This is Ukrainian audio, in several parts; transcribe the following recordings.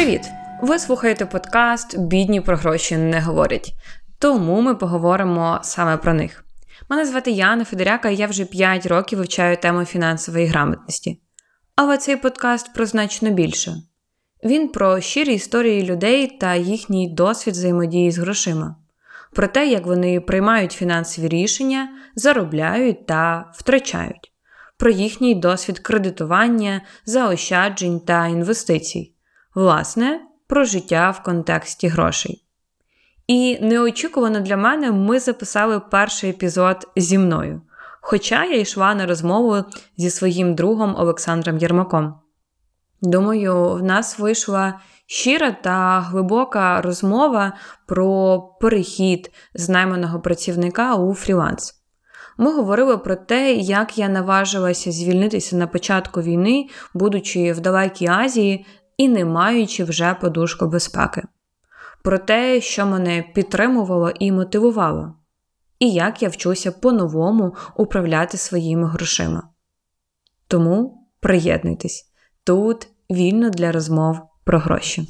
Привіт! Ви слухаєте подкаст Бідні про гроші не говорять. Тому ми поговоримо саме про них. Мене звати Яна Федоряка, і я вже 5 років вивчаю тему фінансової грамотності. Але цей подкаст про значно більше. Він про щирі історії людей та їхній досвід взаємодії з грошима, про те, як вони приймають фінансові рішення, заробляють та втрачають, про їхній досвід кредитування, заощаджень та інвестицій, власне, про життя в контексті грошей. І неочікувано для мене ми записали перший епізод зі мною. Хоча я йшла на розмову зі своїм другом Олександром Єрмаком. Думаю, в нас вийшла щира та глибока розмова про перехід з найманого працівника у фріланс. Ми говорили про те, як я наважилася звільнитися на початку війни, будучи в далекій Азії і не маючи вже подушку безпеки, про те, що мене підтримувало і мотивувало, і як я вчуся по-новому управляти своїми грошима. Тому приєднуйтесь тут вільно для розмов про гроші.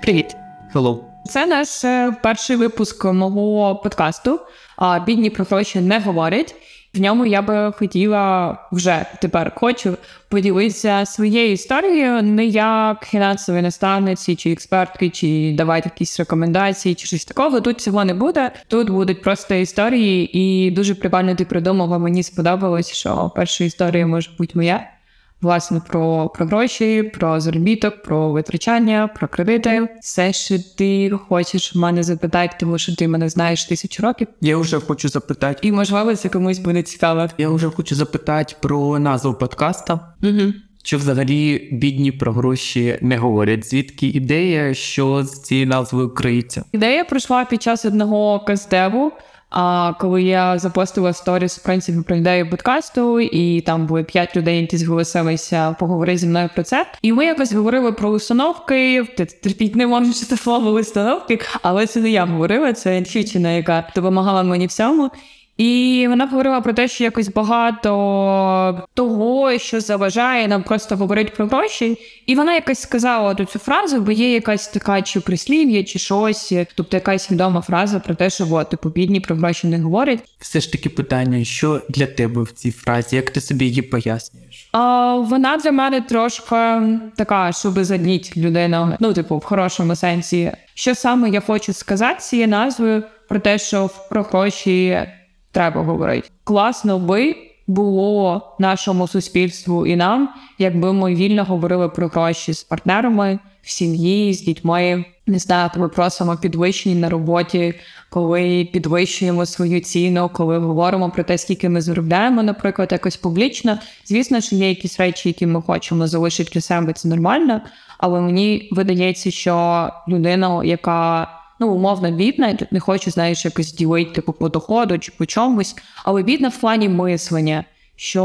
Привіт. Hello. Це наш е, перший випуск мого подкасту. А бідні про гроші не говорять. В ньому я би хотіла вже тепер хочу поділитися своєю історією, не як фінансової наставниці чи експертки, чи давати якісь рекомендації, чи щось такого. Тут цього не буде. Тут будуть просто історії, і дуже прикольно ти придумала. Мені сподобалось, що перша історія може бути моя власне про про гроші, про заробіток, про витрачання, про кредити. Все, що ти хочеш в мене запитати, тому що ти мене знаєш тисячу років. Я вже хочу запитати. І можливо, це комусь буде цікаво. Я вже хочу запитати про назву подкаста. Угу. Що взагалі бідні про гроші не говорять? Звідки ідея, що з цією назвою криється? Ідея пройшла під час одного каздеву. А коли я запостила сторіс, в принципі, про ідею подкасту, і там були п'ять людей, які зголосилися поговорити зі мною про це. І ми якось говорили про установки. Терпіть не можеш це слово установки, але це не я говорила, це дівчина, яка допомагала мені в цьому. І вона говорила про те, що якось багато того, що заважає нам просто говорити про гроші. І вона якось сказала цю фразу, бо є якась така чи прислів'я, чи щось, тобто якась відома фраза про те, що от, типу, бідні про гроші не говорять. Все ж таки питання, що для тебе в цій фразі, як ти собі її пояснюєш? А, Вона для мене трошки така, щоб задніти людину, ну, типу, в хорошому сенсі. Що саме я хочу сказати цією назвою про те, що про гроші треба говорити. Класно би було нашому суспільству і нам, якби ми вільно говорили про гроші з партнерами в сім'ї, з дітьми. Не знаю, ми просимо підвищення на роботі, коли підвищуємо свою ціну, коли говоримо про те, скільки ми заробляємо, наприклад, якось публічно. Звісно, що є якісь речі, які ми хочемо залишити для себе, це нормально. Але мені видається, що людина, яка ну, умовно бідна, не хочу, знаєш, якось ділити типу, по доходу чи по чомусь, але бідна в плані мислення. Що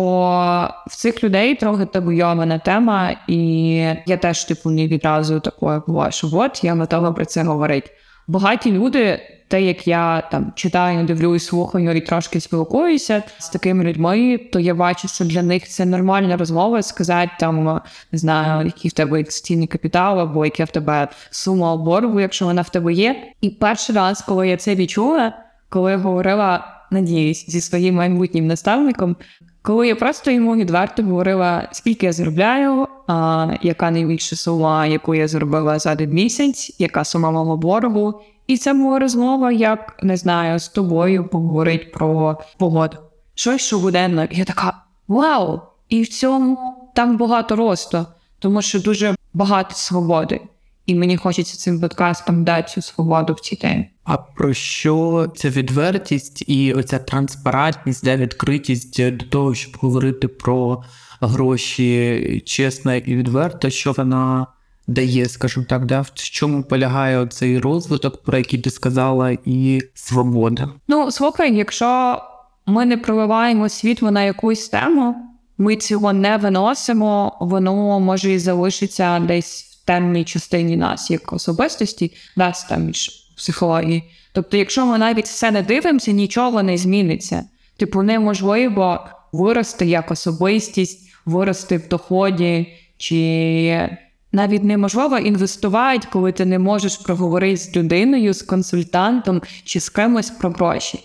в цих людей трохи табуйована тема, і я теж типу не відразу такою була, що от я готова про це говорити. Багаті люди, те, як я там читаю, дивлюсь, слухаю і трошки спілкуюся з такими людьми, то я бачу, що для них це нормальна розмова сказати там, не знаю, який в тебе інвестиційний капітал, або яке в тебе сума боргу, якщо вона в тебе є. І перший раз, коли я це відчула, коли я говорила, надіюсь, зі своїм майбутнім наставником, коли я просто йому відверто говорила, скільки я заробляю, а, яка найбільша сума, яку я зробила за один місяць, яка сума мого боргу. І це була розмова, як не знаю, з тобою поговорить про погоду. Щось щогоденно. І я така вау! І в цьому там багато росту, тому що дуже багато свободи. І мені хочеться цим подкастом дати цю свободу в цій темі. А про що ця відвертість і оця транспарентність, де відкритість до того, щоб говорити про гроші чесно і відверто, що вона дає, скажімо так, да? в чому полягає цей розвиток, про який ти сказала, і свобода? Ну, слухай, якщо ми не проливаємо світло на якусь тему, ми цього не виносимо, воно може і залишиться десь в темній частині нас, як особистості, нас там психології. Тобто, якщо ми навіть все не дивимося, нічого не зміниться. Типу, неможливо вирости як особистість, вирости в доході, чи навіть неможливо інвестувати, коли ти не можеш проговорити з людиною, з консультантом чи з кимось про гроші.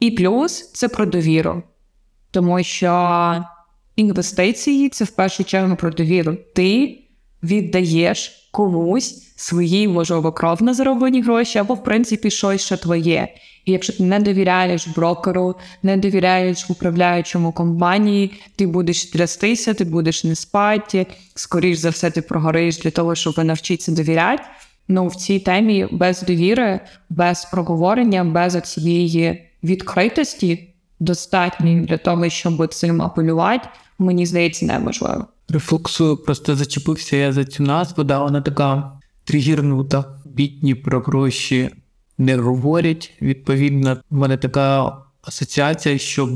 І плюс це про довіру, тому що інвестиції це в першу чергу про довіру. Ти віддаєш комусь свої, можливо, кровно зароблені гроші, або, в принципі, щось що твоє. І якщо ти не довіряєш брокеру, не довіряєш управляючому компанії, ти будеш трястися, ти будеш не спати, скоріш за все, ти прогориш для того, щоб навчитися довіряти. Ну, в цій темі без довіри, без проговорення, без цієї відкритості достатньо для того, щоб цим апелювати, мені здається, неможливо. Рефлексую, просто зачепився я за цю назву, да, вона така тригірнута. Бідні про гроші не говорять. Відповідно, в мене така асоціація, щоб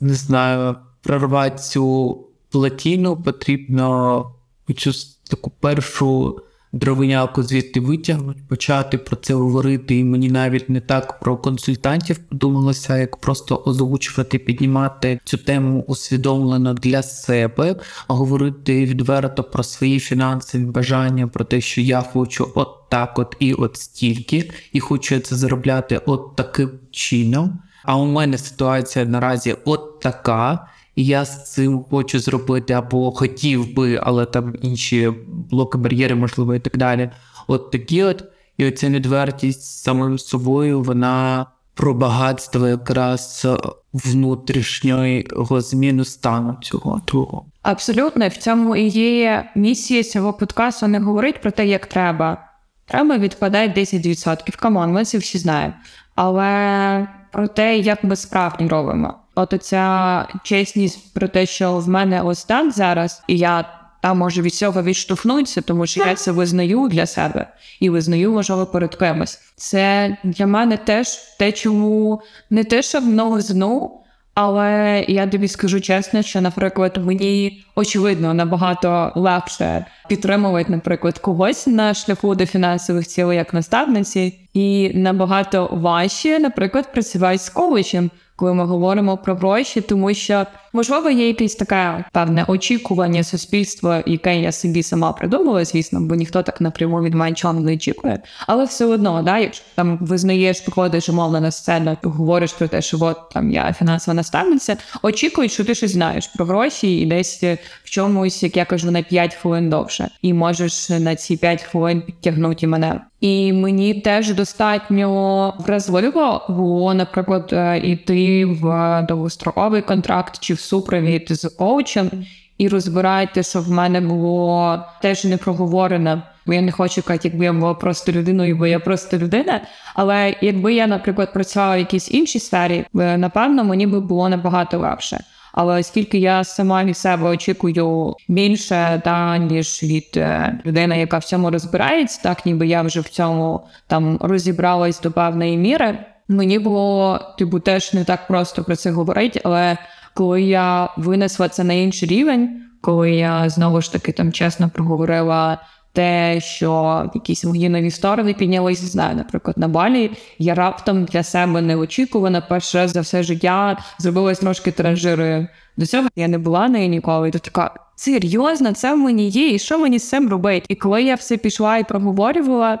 не знаю, прорвати цю платіну, потрібно цю таку першу дровиняку звідти витягнути, почати про це говорити. І мені навіть не так про консультантів подумалося, як просто озвучувати, піднімати цю тему усвідомлено для себе, говорити відверто про свої фінансові бажання, про те, що я хочу от так, от і от стільки, і хочу це заробляти от таким чином. А у мене ситуація наразі от така. Я з цим хочу зробити або хотів би, але там інші блоки бар'єри, можливо, і так далі. От такі от, і оця відвертість самим собою, вона про багатство якраз внутрішнього зміну стану цього твого. Абсолютно, в цьому і є місія цього подкасту не говорить про те, як треба. Треба відпадає 10%. Come on, ми це всі знаємо. Але про те, як ми справді робимо. От оця чесність про те, що в мене ось так зараз, і я там можу від цього відштовхнутися, тому що я це визнаю для себе і визнаю, можливо, перед кимось. Це для мене теж те, чому не те, що в новизну, але я тобі скажу чесно, що, наприклад, мені очевидно набагато легше підтримувати, наприклад, когось на шляху до фінансових цілей як наставниці, і набагато важче, наприклад, працювати з коучем, коли ми говоримо про гроші, тому що можливо є якесь таке певне очікування суспільства, яке я собі сама придумала, звісно, бо ніхто так напряму від мене чого не очікує. Але все одно, да, якщо там визнаєш, приходиш умовно на сцену, говориш про те, що от там я фінансова наставниця, очікують, що ти щось знаєш про гроші і десь чомусь, як я кажу, на 5 хвилин довше, і можеш на ці 5 хвилин підтягнути мене. І мені теж достатньо вразливо було, наприклад, іти в довгостроковий контракт чи в супровід з коучем і розбирати, що в мене було теж не проговорено. Бо я не хочу казати, якби я була просто людиною, бо я просто людина. Але якби я, наприклад, працювала в якійсь іншій сфері, напевно, мені би було набагато легше. Але оскільки я сама від себе очікую більше, та ніж від е, людини, яка в цьому розбирається, так ніби я вже в цьому там розібралась до певної міри. Мені було типу теж не так просто про це говорити, але коли я винесла це на інший рівень, коли я знову ж таки там чесно проговорила те, що якісь мої нові сторони піднялися, знаю, наприклад, на балі я раптом для себе неочікувано перше раз за все життя зробилась трошки транжирою. До цього я не була нею ніколи. І то така серйозно, це в мені є, і що мені з цим робити? І коли я все пішла і проговорювала,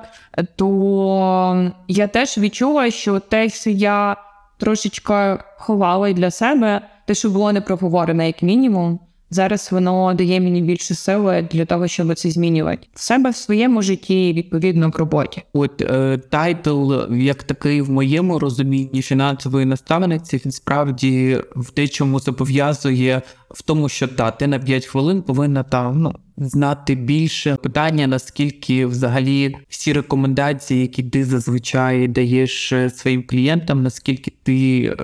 то я теж відчула, що те, що я трошечки ховала для себе, те, що було не проговорено, як мінімум. Зараз воно дає мені більше сили для того, щоб це змінювати в себе в своєму житті, відповідно в роботі. От е, title, як такий в моєму розумінні фінансової наставниці, він справді в те, чому зобов'язує в тому, що та ти на 5 хвилин повинна там ну знати більше питання, наскільки взагалі всі рекомендації, які ти зазвичай даєш е, своїм клієнтам, наскільки ти е,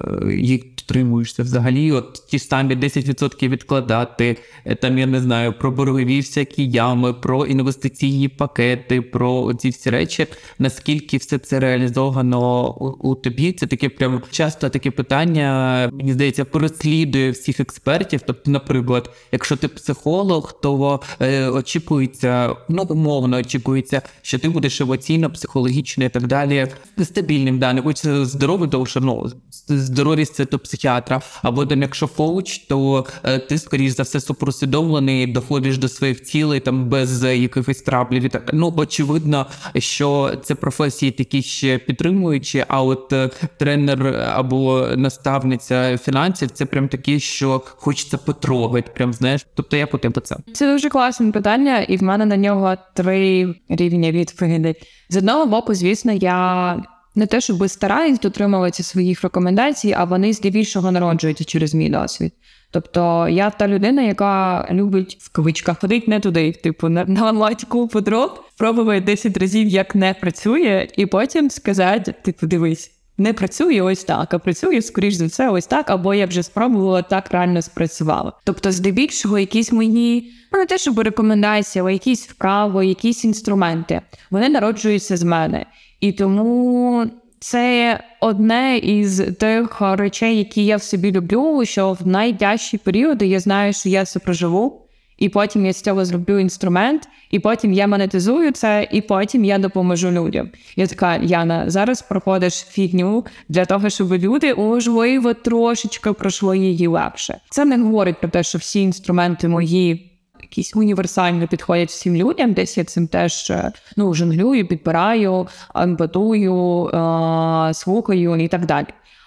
їх дотримуєшся взагалі, от ті самі 10% відкладати, е, там я не знаю про боргові всякі ями, про інвестиційні пакети, про ці всі речі, наскільки все це реалізовано у, у тобі. Це таке прям часто таке питання, мені здається, переслідує всіх експертів. Тобто, наприклад, якщо ти психолог, то е, очікується, ну умовно очікується, що ти будеш емоційно, психологічно і так далі стабільним. Да, не хочеться здоровим, тому що ну здоровість це то психічно психіатра, або там, якщо коуч, то е, ти скоріш за все супросвідомлений, доходиш до своїх цілей там без е, якихось траблів. і так. Ну очевидно, що це професії такі ще підтримуючі. А от е, тренер або наставниця фінансів це прям такі, що хочеться потрогати. Прям знаєш, тобто я по тебе це. Це дуже класне питання, і в мене на нього три рівні відповідей. З одного боку, звісно, я не те, щоб стараюсь дотримуватися своїх рекомендацій, а вони здебільшого народжуються через мій досвід. Тобто я та людина, яка любить в кавичках ходить не туди, типу на, на латьку подроб, пробує 10 разів, як не працює, і потім сказати, типу, дивись. Не працює ось так, а працює, скоріш за все, ось так, або я вже спробувала так реально спрацювала. Тобто, здебільшого, якісь мої, ну не те, щоб рекомендації, але якісь вправи, якісь інструменти, вони народжуються з мене. І тому це одне із тих речей, які я в собі люблю, що в найтяжчі періоди я знаю, що я це проживу. І потім я з цього зроблю інструмент, і потім я монетизую це, і потім я допоможу людям. Я така, Яна, зараз проходиш фігню для того, щоб люди можливо трошечки пройшли її легше. Це не говорить про те, що всі інструменти мої. Якісь універсально підходять всім людям, десь я цим теж ну, жонглюю, підбираю, амбатую, е- слухаю і так далі.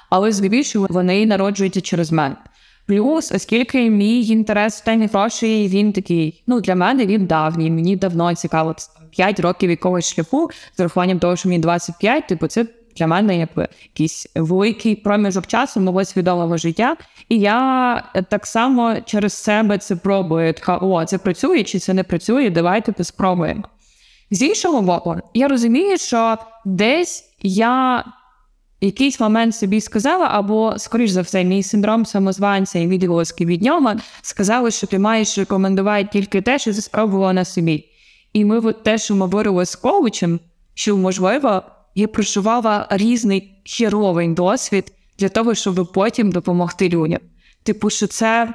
Але здебільшого вони народжуються через мене. Плюс, оскільки мій інтерес в темі грошей, він такий, ну для мене він давній. Мені давно цікаво 5 років якогось шляху, з урахуванням того, що мені 25, типу, це для мене якби якийсь великий проміжок часу мого свідомого життя. І я так само через себе це пробую. Така, о, це працює чи це не працює, давайте спробуємо. З іншого боку, я розумію, що десь я якийсь момент собі сказала, або, скоріш за все, мій синдром самозванця і відголоски від нього сказали, що ти маєш рекомендувати тільки те, що ти спробувала на собі. І ми от те, що ми говорили з коучем, що можливо, я проживала різний херовий досвід для того, щоб потім допомогти людям. Типу, що це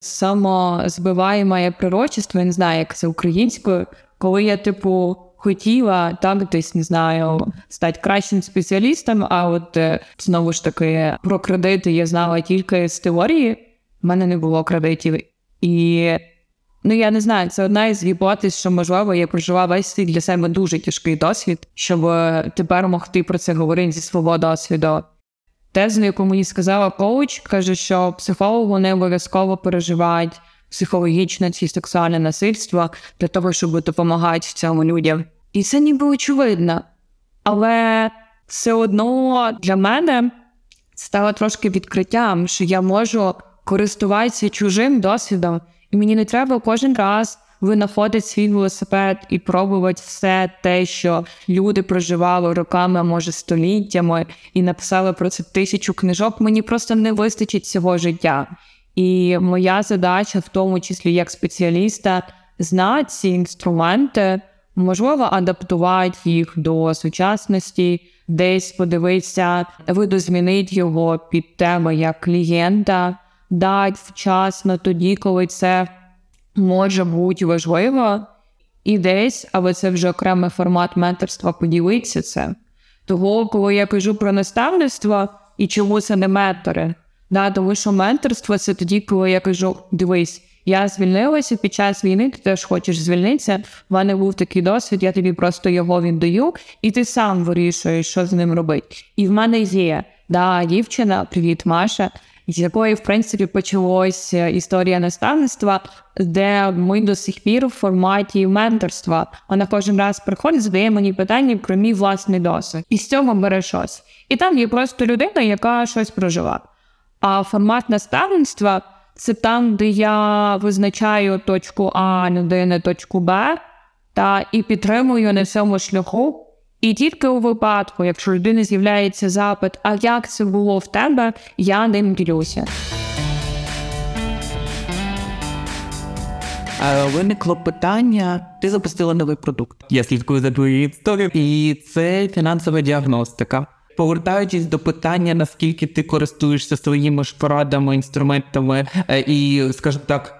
самозбиваєме пророчество, я не знаю, як це українською, коли я, типу, хотіла так десь не знаю стати кращим спеціалістом. А от е, знову ж таки про кредити я знала тільки з теорії. У мене не було кредитів. І ну я не знаю, це одна із гіпотез, що можливо я прожила весь свій для себе дуже тяжкий досвід, щоб е, тепер могти про це говорити зі свого досвіду. Тезу, яку мені сказала коуч, каже, що психологу не обов'язково переживають психологічне чи сексуальне насильство для того, щоб допомагати цьому людям. І це ніби очевидно. Але все одно для мене стало трошки відкриттям, що я можу користуватися чужим досвідом, мені не треба кожен раз винаходити свій велосипед і пробувати все те, що люди проживали роками, а може століттями, і написали про це тисячу книжок. Мені просто не вистачить цього життя. І моя задача, в тому числі як спеціаліста, знати ці інструменти, можливо, адаптувати їх до сучасності, десь подивитися, видозмінити його під теми як клієнта, дати вчасно тоді, коли це може бути важливо, і десь, але це вже окремий формат менторства, поділитися це. Того, коли я кажу про наставництво і чому це не ментори. Да, Тому що менторство це тоді, коли я кажу: дивись, я звільнилася під час війни, ти теж хочеш звільнитися. В мене був такий досвід, я тобі просто його віддаю, і ти сам вирішуєш, що з ним робити. І в мене є да, дівчина, привіт, Маша, з якої, в принципі, почалася історія наставництва, де ми до сих пір в форматі менторства. Вона кожен раз приходить, задає мені питання про мій власний досвід. І з цього бере щось. І там є просто людина, яка щось прожила. А формат наставництва це там, де я визначаю точку А, людини, точку Б, та і підтримую на цьому шляху. І тільки у випадку, якщо людини з'являється запит, а як це було в тебе, я ним ділюся. Виникло питання, ти запустила новий продукт. Я слідкую за твоєю історією, і це фінансова діагностика. Повертаючись до питання, наскільки ти користуєшся своїми ж порадами, інструментами е, і, скажімо так,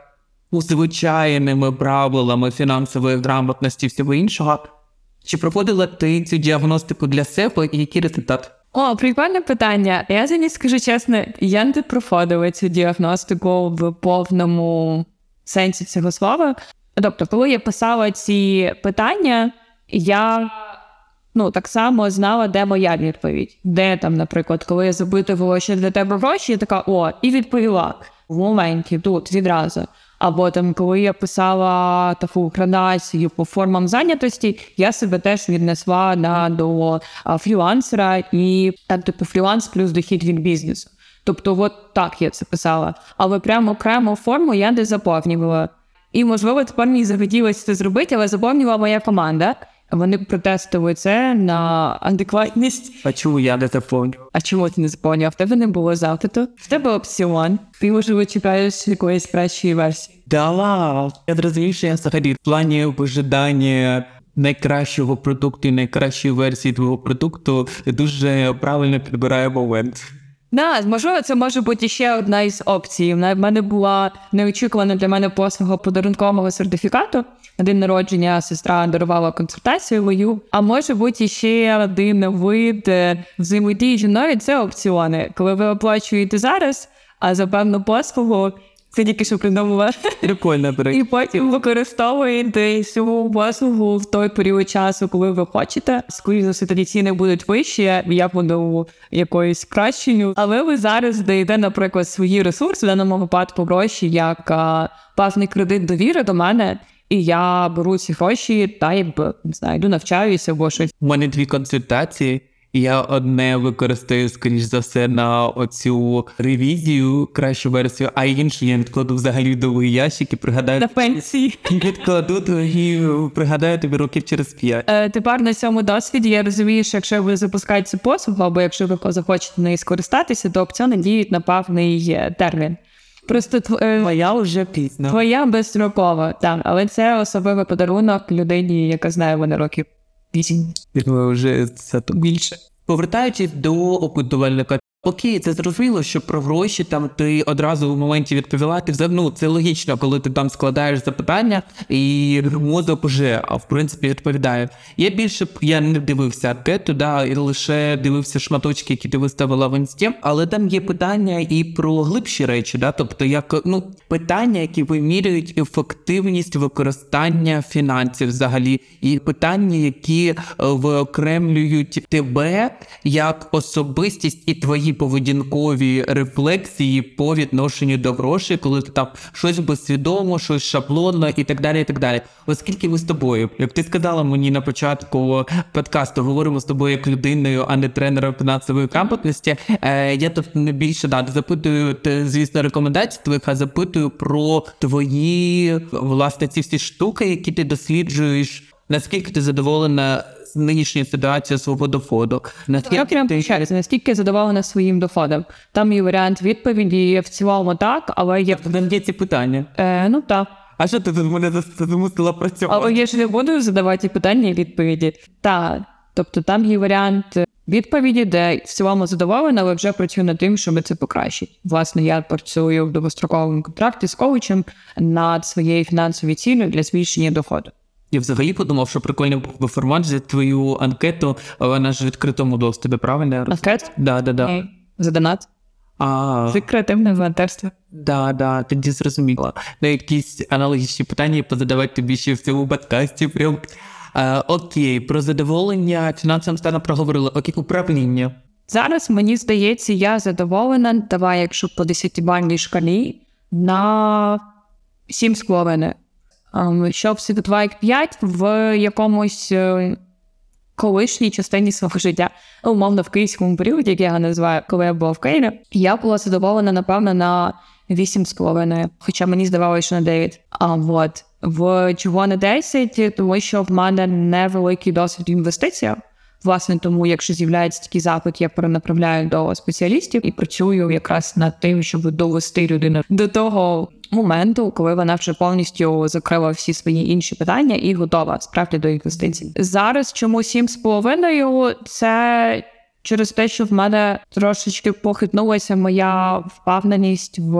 звичайними правилами фінансової грамотності всього іншого, чи проходила ти цю діагностику для себе і який результат? О, прикольне питання. Я за скажу чесно, я не проходила цю діагностику в повному сенсі цього слова. Тобто, коли я писала ці питання, я ну так само знала, де моя відповідь. Де там, наприклад, коли я запитувала, що для тебе гроші, я така о, і відповіла в моменті тут відразу. Або там, коли я писала таку градацію по формам зайнятості, я себе теж віднесла на до фрілансера і там типу фріланс плюс дохід від бізнесу. Тобто, от так я це писала. Але прямо окрему форму я не заповнювала. І, можливо, тепер мені захотілося це зробити, але заповнювала моя команда. Вони протестували це на адекватність. А чому я не заповню? А чому ти не заповнював? В тебе не було запиту. В тебе опціон. Ти можливо чекаєш якоїсь кращої версії. Да, я зрозумів, що я взагалі в плані вижидання найкращого продукту і найкращої версії твого продукту дуже правильно підбираю момент. Да, можливо, це може бути ще одна із опцій. В мене була неочікувана для мене послуга подарункового сертифікату. На день народження сестра дарувала консультацію мою. А може бути ще один вид е, взаємодії зі мною це опціони, коли ви оплачуєте зараз, а за певну послугу це тільки що придумала. Прикольно. І потім використовуєте цю послугу в той період часу, коли ви хочете. Скоріше за все, тоді ціни будуть вищі, я буду якоюсь кращою. Але ви зараз даєте, наприклад, свої ресурси в даному випадку гроші, як а, певний кредит довіри до мене. І я беру ці гроші та й не знаю, йду навчаюся або щось. У мене дві консультації. Я одне використаю, скоріш за все, на оцю ревізію, кращу версію, а іншу я відкладу взагалі довгий ящик і пригадаю На пенсії. відкладу і пригадаю тобі років через п'ять. Е, тепер на цьому досвіді я розумію, що якщо ви запускаєте послугу, або якщо ви захочете нею скористатися, то опціони діють на певний е, термін. Просто твоя е, вже пізно. твоя безстрокова, так, але це особливий подарунок людині, яка знає мене років вісім. Думаю, вже це то більше. Повертаючись до опитувальника, окей, це зрозуміло, що про гроші там ти одразу в моменті відповіла. Ти взагалі, ну, це логічно, коли ти там складаєш запитання, і мозок вже в принципі відповідає. Я більше б я не дивився анкету, да, і лише дивився шматочки, які ти виставила в інсті, але там є питання і про глибші речі, да, тобто як ну питання, які вимірюють ефективність використання фінансів взагалі, і питання, які е, виокремлюють тебе як особистість і твої поведінкові рефлексії по відношенню до грошей, коли ти там щось безсвідомо, щось шаблонно і так далі. і так далі. Оскільки ми з тобою, як ти сказала мені на початку подкасту, говоримо з тобою як людиною, а не тренером фінансової грамотності, е, я тут не більше да, запитую, те, звісно, рекомендацій твоїх, а запитую про твої власне ці всі штуки, які ти досліджуєш. Наскільки ти задоволена з нинішньою ситуацією свого доходу? Я Наскільки прям ти наскільки задоволена своїм доходом. Там є варіант відповіді в цілому так, але є Там є ці питання? е, ну так. А що ти тут мене змусила працювати? Але я ж не буду задавати питання і відповіді. Так. Тобто там є варіант відповіді, де в цілому задоволена, але вже працюю над тим, щоб це покращити. Власне, я працюю в довгостроковому контракті з коучем над своєю фінансовою цілею для збільшення доходу. Я взагалі подумав, що прикольно був би формат за твою анкету, вона ж в відкритому доступі, правильно? Анкет? Да, да, да. За донат. А, Це креативне волонтерство. да, да, тоді зрозуміла. На якісь аналогічні питання позадавати тобі ще в цьому подкасті. Прям. А, окей, про задоволення фінансовим станом проговорили. Окей, управління. Зараз мені здається, я задоволена. Давай, якщо по 10-бальній шкалі на 7,5. Щоб все 2,5 в якомусь е, колишній частині свого життя, умовно в київському періоді, як я його називаю, коли я була в Києві, я була задоволена, напевно, на 8,5, хоча мені здавалося, що на 9. А от в чого на 10, тому що в мене невеликий досвід в інвестиціях. Власне, тому, якщо з'являється такий запит, я перенаправляю до спеціалістів і працюю якраз над тим, щоб довести людину до того моменту, коли вона вже повністю закрила всі свої інші питання і готова справді до інвестицій. Зараз чому 7,5? Це через те, що в мене трошечки похитнулася моя впевненість в,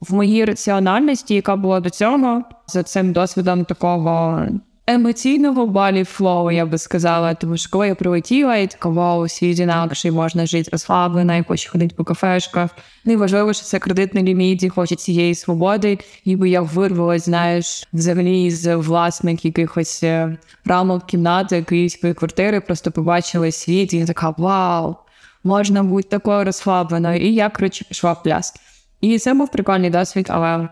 в моїй раціональності, яка була до цього за цим досвідом такого емоційного Балі flow, я би сказала. Тому що коли я прилетіла, і така вау, світ інакший, можна жити розслаблено, і хочу ходити по кафешках. Неважливо, що це кредитний ліміт, і хоче цієї свободи, ніби я вирвалась, знаєш, взагалі з власних якихось е, рамок кімнати, київської квартири, просто побачила світ, і я така вау, можна бути такою розслабленою. І я, коротше, пішла в пляс. І це був прикольний досвід, але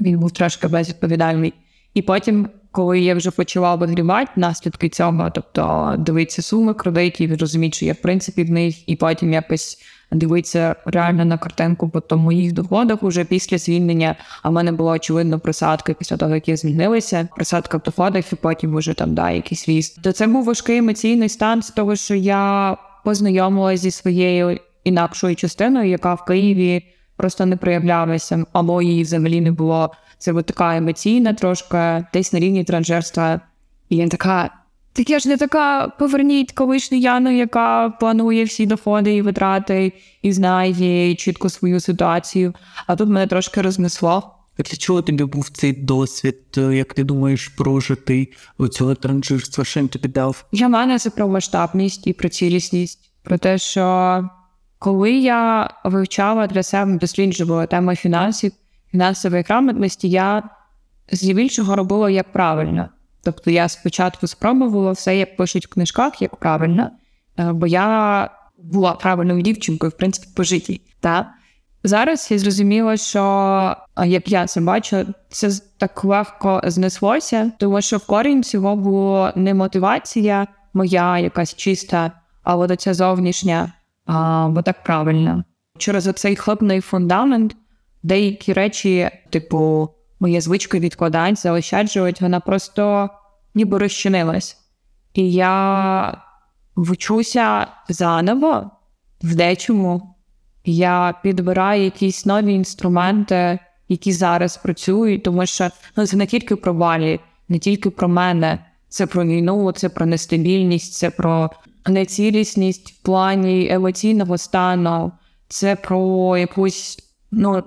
він був трошки безвідповідальний. І потім, коли я вже почала обігрівати наслідки цього, тобто дивитися суми кредитів, розуміти, що я в принципі в них, і потім якось дивитися реально на картинку по тому моїх доходах уже після звільнення. А в мене була очевидно просадка після того, як я змінилася, просадка в доходах, і потім уже там да, якийсь ріст. То це був важкий емоційний стан з того, що я познайомилася зі своєю інакшою частиною, яка в Києві просто не проявлялася, або її взагалі не було. Це от така емоційна, трошки десь на рівні транжерства. І я така. Так я ж не така поверніть колишню Яну, яка планує всі доходи і витрати, і знає чітко свою ситуацію. А тут мене трошки рознесло. А Для чого тобі був цей досвід, е, як ти думаєш, прожитий у цього транжирства? Що він тобі дав? Для мене це про масштабність і про цілісність, про те, що коли я вивчала для себе досліджувала тему фінансів, фінансової грамотності, я здебільшого робила як правильно. Тобто я спочатку спробувала все, як пишуть в книжках, як правильно, е, бо я була правильною дівчинкою, в принципі, по житті. Та? Зараз я зрозуміла, що як я це бачу, це так легко знеслося, тому що в корінь цього було не мотивація моя, якась чиста, а от оця зовнішня, а, бо так правильно. Через оцей хлопний фундамент деякі речі, типу, моя звичка відкладань, заощаджувати, вона просто ніби розчинилась. І я вчуся заново в дечому. Я підбираю якісь нові інструменти, які зараз працюють, тому що ну, це не тільки про валі, не тільки про мене. Це про війну, це про нестабільність, це про нецілісність в плані емоційного стану, це про якусь ну,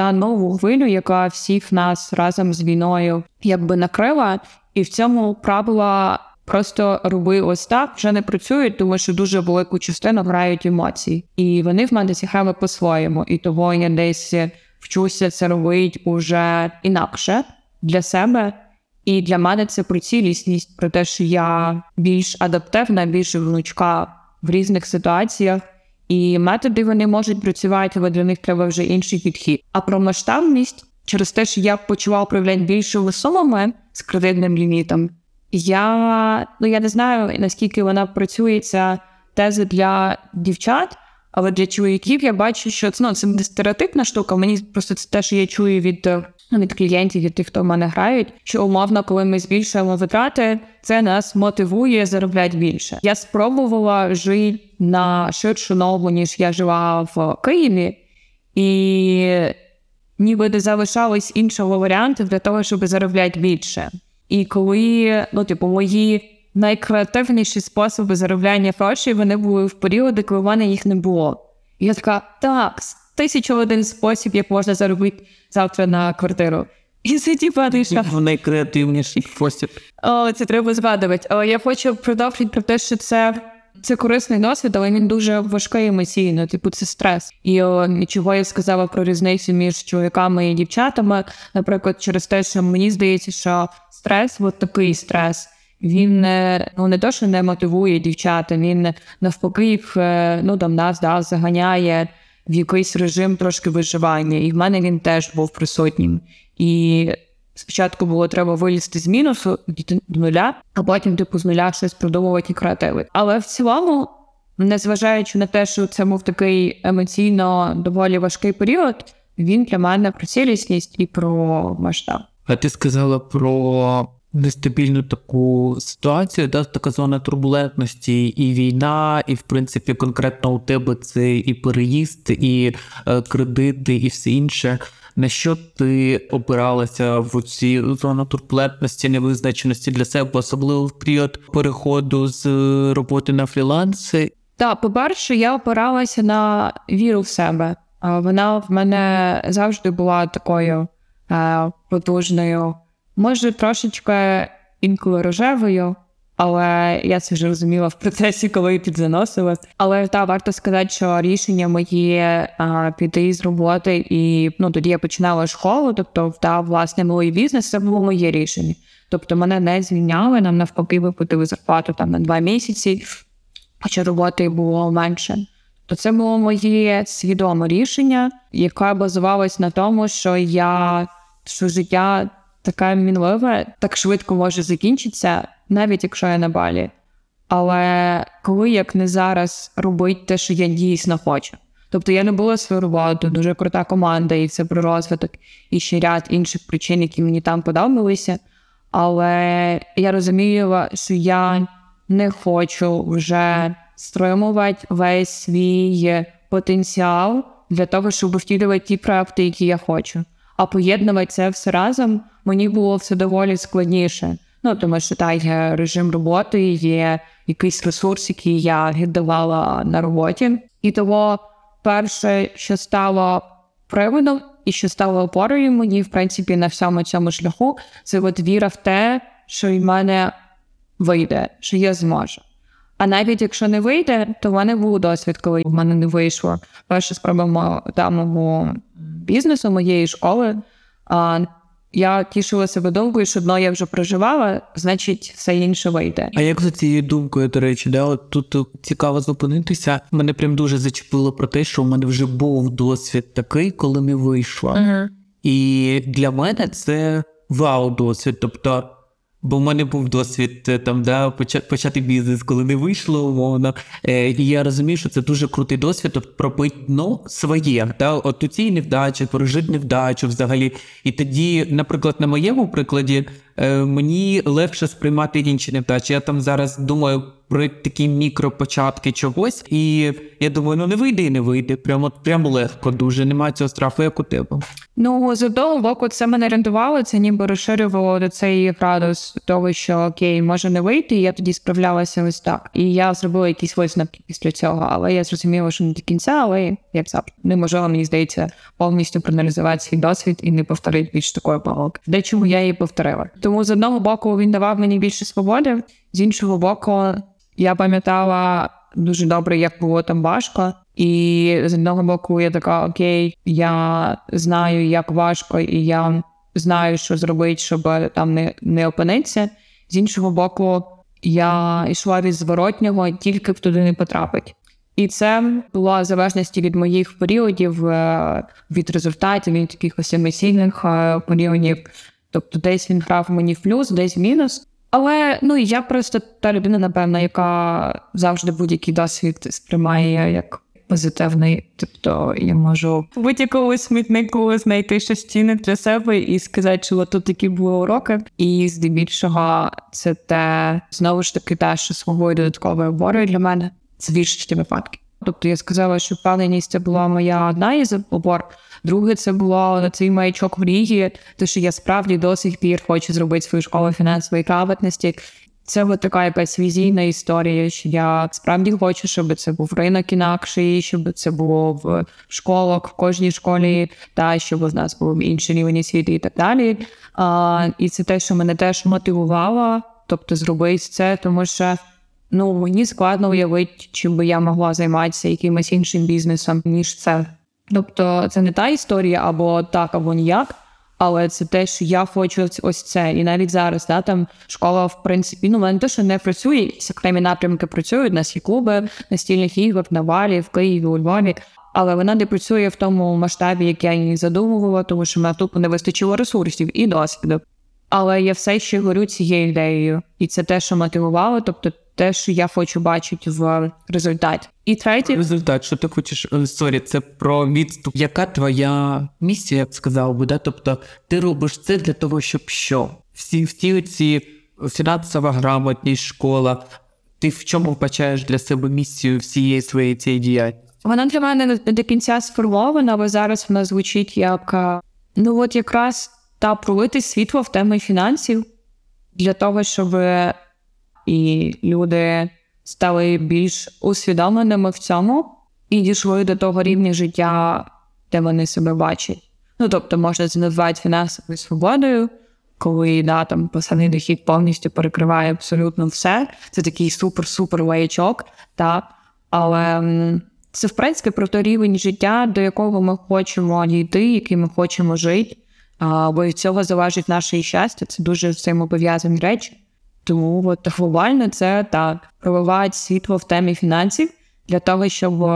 та нову хвилю, яка всіх нас разом з війною якби накрила. І в цьому правила просто роби ось так вже не працюють, тому що дуже велику частину грають емоції. І вони в мене зіграли по-своєму. І того я десь вчуся це робити уже інакше для себе. І для мене це про цілісність, про те, що я більш адаптивна, більш гнучка в різних ситуаціях. І методи вони можуть працювати, але для них треба вже інший підхід. А про масштабність через те, що я почала управляти більшими сумами з кредитним лімітом, я ну я не знаю наскільки вона працює ця теза для дівчат, але для чоловіків я бачу, що це ну, це стереотипна штука. Мені просто це те, що я чую від, е, від клієнтів, від тих, хто в мене грають, що умовно, коли ми збільшуємо витрати, це нас мотивує заробляти більше. Я спробувала жити на ширшу ногу, ніж я жила в Києві, і ніби не залишалось іншого варіанту для того, щоб заробляти більше. І коли ну, типу, мої найкреативніші способи заробляння грошей вони були в періоди, коли в мене їх не було. І я така, так, тисячу один спосіб, як можна заробити завтра на квартиру. І це типу, ти В найкреативніший спосіб. о, це треба згадувати. Але я хочу продовжити про те, що це, це корисний досвід, але він дуже важкий емоційно, типу, це стрес. І о, чого я сказала про різницю між чоловіками і дівчатами, наприклад, через те, що мені здається, що стрес, от такий стрес. Він не ну не то, що не мотивує дівчата, він навпаки е, ну там нас да, заганяє в якийсь режим трошки виживання. І в мене він теж був присутнім. І спочатку було треба вилізти з мінусу до нуля, а потім типу з нуля щось продумувати і креативити. Але в цілому, незважаючи на те, що це був такий емоційно доволі важкий період, він для мене про цілісність і про масштаб. А ти сказала про нестабільну таку ситуацію, да, така зона турбулентності, і війна, і в принципі конкретно у тебе це і переїзд, і е, кредити, і все інше. На що ти опиралася в ці зону турбулентності, невизначеності для себе, особливо в період переходу з е, роботи на фріланс? Так, по-перше, я опиралася на віру в себе. Вона в мене завжди була такою е, потужною. Може, трошечки інколи рожевою. Але я це вже розуміла в процесі, коли підзаносила. Але та варто сказати, що рішення моє а, піти з роботи, і ну тоді я починала школу, тобто та власне мій бізнес, це було моє рішення. Тобто мене не звільняли, нам навпаки виплатили зарплату там на два місяці, хоча роботи було менше. То це було моє свідоме рішення, яке базувалось на тому, що я що життя таке мінливе, так швидко може закінчитися, навіть якщо я на балі. Але коли як не зараз робити те, що я дійсно хочу. Тобто я не була свою роботу, дуже крута команда, і це про розвиток, і ще ряд інших причин, які мені там подобалися. Але я розуміла, що я не хочу вже стримувати весь свій потенціал для того, щоб втілювати ті проекти, які я хочу. А поєднувати це все разом мені було все доволі складніше. Ну тому що та є режим роботи, є якийсь ресурс, який я віддавала на роботі. І того перше, що стало приводом і що стало опорою мені, в принципі, на всьому цьому шляху, це от віра в те, що в мене вийде, що я зможу. А навіть якщо не вийде, то в мене був досвід, коли в мене не вийшло. Перша спроба даного бізнесу моєї школи. А, я тішила себе думкою, що одно я вже проживала, значить, все інше вийде. А як за цією думкою, до речі, да, от тут цікаво зупинитися. Мене прям дуже зачепило про те, що в мене вже був досвід такий, коли не вийшла. Uh-huh. І для мене це вау досвід. Тобто, бо в мене був досвід е, там, да, почати бізнес, коли не вийшло, умовно. Е, І я розумію, що це дуже крутий досвід, тобто дно своє. Да, От у цій невдачі, пережити невдачу взагалі. І тоді, наприклад, на моєму прикладі, е, мені легше сприймати інші невдачі. Я там зараз думаю про такі мікропочатки чогось, і я думаю, ну не вийде і не вийде. Прямо прямо легко, дуже немає цього страху, як у тебе. Ну з одного боку, це мене рятувало, це ніби розширювало до цей градус того, що окей, може не вийти. і Я тоді справлялася ось так. І я зробила якісь висновки після цього, але я зрозуміла, що не до кінця, але як завжди, неможливо, мені здається, повністю проаналізувати свій досвід і не повторити більш такої помилки. Дечому я її повторила. Тому з одного боку він давав мені більше свободи, з іншого боку, я пам'ятала дуже добре, як було там важко. І з одного боку, я така: Окей, я знаю, як важко, і я знаю, що зробити, щоб там не не опинитися. З іншого боку, я йшла від зворотнього, тільки б туди не потрапить. І це було в залежності від моїх періодів, е, від результатів, від якихось емоційних е, періодів. Тобто, десь він грав мені в плюс, десь в мінус. Але ну я просто та людина, напевно, яка завжди будь-який досвід сприймає як позитивний. Тобто я можу будь-якому смітнику знайти щось цінне для себе і сказати, що тут такі були уроки. І здебільшого це те знову ж таки те, що свого додатковою оборою для мене це більшості випадки. Тобто я сказала, що впевненість це була моя одна із опор. Друге, це було цей маячок мрії, те, що я справді до сих пір хочу зробити свою школу фінансової грамотності. Це от така якась візійна історія, що я справді хочу, щоб це був ринок інакший, щоб це було в школах, в кожній школі, та щоб у нас був інший рівень освіти і так далі. А, І це те, що мене теж мотивувало, тобто зробити це, тому що ну мені складно уявити, чим би я могла займатися якимось іншим бізнесом, ніж це. Тобто це не та історія або так, або ніяк. Але це те, що я хочу ось це. І навіть зараз да, там школа, в принципі, ну не те, що не працює, якісь окремі напрямки працюють. У нас є клуби настільних ігор на Валі, в Києві, у Львові. Але вона не працює в тому масштабі, як я її задумувала, тому що мене тупо не вистачило ресурсів і досвіду. Але я все ще горю цією ідеєю, і це те, що мотивувало, тобто те, що я хочу бачити в результаті. І третє результат, що ти хочеш е, sorry, це про відступ. Яка твоя місія, як сказав би, да? Тобто ти робиш це для того, щоб що? Всі всі ці фінансова грамотність, школа. Ти в чому вбачаєш для себе місію всієї своєї цієї діяльності? Вона для мене не до кінця сформована, але зараз вона звучить як е, ну от якраз та пролити світло в теми фінансів для того, щоб і люди стали більш усвідомленими в цьому і дійшли до того рівня життя, де вони себе бачать. Ну тобто можна це назвати фінансовою свободою, коли да, там пасаний дохід повністю перекриває абсолютно все. Це такий супер-супер маячок, так. Але це в принципі про той рівень життя, до якого ми хочемо дійти, який ми хочемо жити. Бо від цього залежить наше щастя. Це дуже взаємопов'язані речі. Тому от глобально це так проливають світло в темі фінансів для того, щоб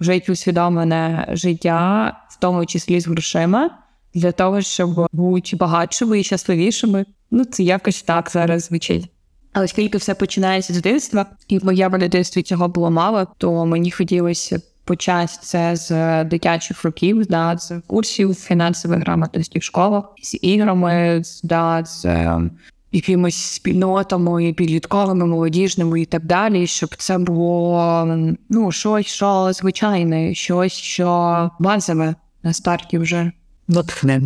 жити усвідомлене життя, в тому числі з грошима, для того, щоб бути багатшими і щасливішими. Ну це якось так зараз звучить. Але оскільки все починається з дитинства, і в моєму дитинстві цього було мало, то мені хотілося почати це з дитячих років, да, з курсів фінансової грамотності в школах, з іграми, да, з якимись спільнотами, підлітковими, молодіжними і так далі, щоб це було ну, щось, що звичайне, щось, що базове на старті вже. натхне.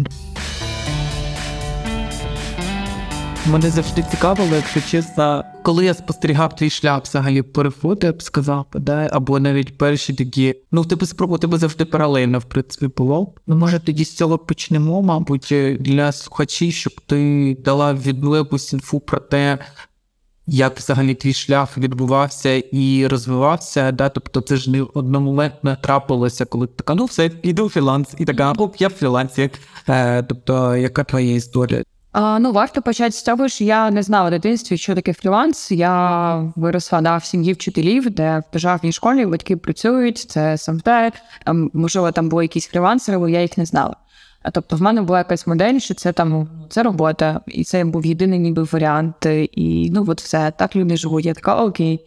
Мене завжди цікавило, якщо чесно, коли я спостерігав твій шлях взагалі переходу, я б сказав, да? або навіть перші такі. Ну, в тебе спробу тебе завжди паралельно, в принципі, було. Ну, може, тоді з цього почнемо, мабуть, для слухачів, щоб ти дала відну інфу про те, як взагалі твій шлях відбувався і розвивався, да? тобто це ж не одномоментно трапилося, коли ти така, ну все, іду в фріланс, і така, оп, я в фрілансі. Е, тобто, яка твоя історія? А, Ну, варто почати з того, що я не знала в дитинстві, що таке фріланс. Я виросла да, в сім'ї вчителів, де в державній школі батьки працюють, це СМТ, можливо, там були якісь фрілансери, але я їх не знала. А тобто, в мене була якась модель, що це там це робота, і це був єдиний ніби варіант. І ну от все так люди живуть. Я така окей.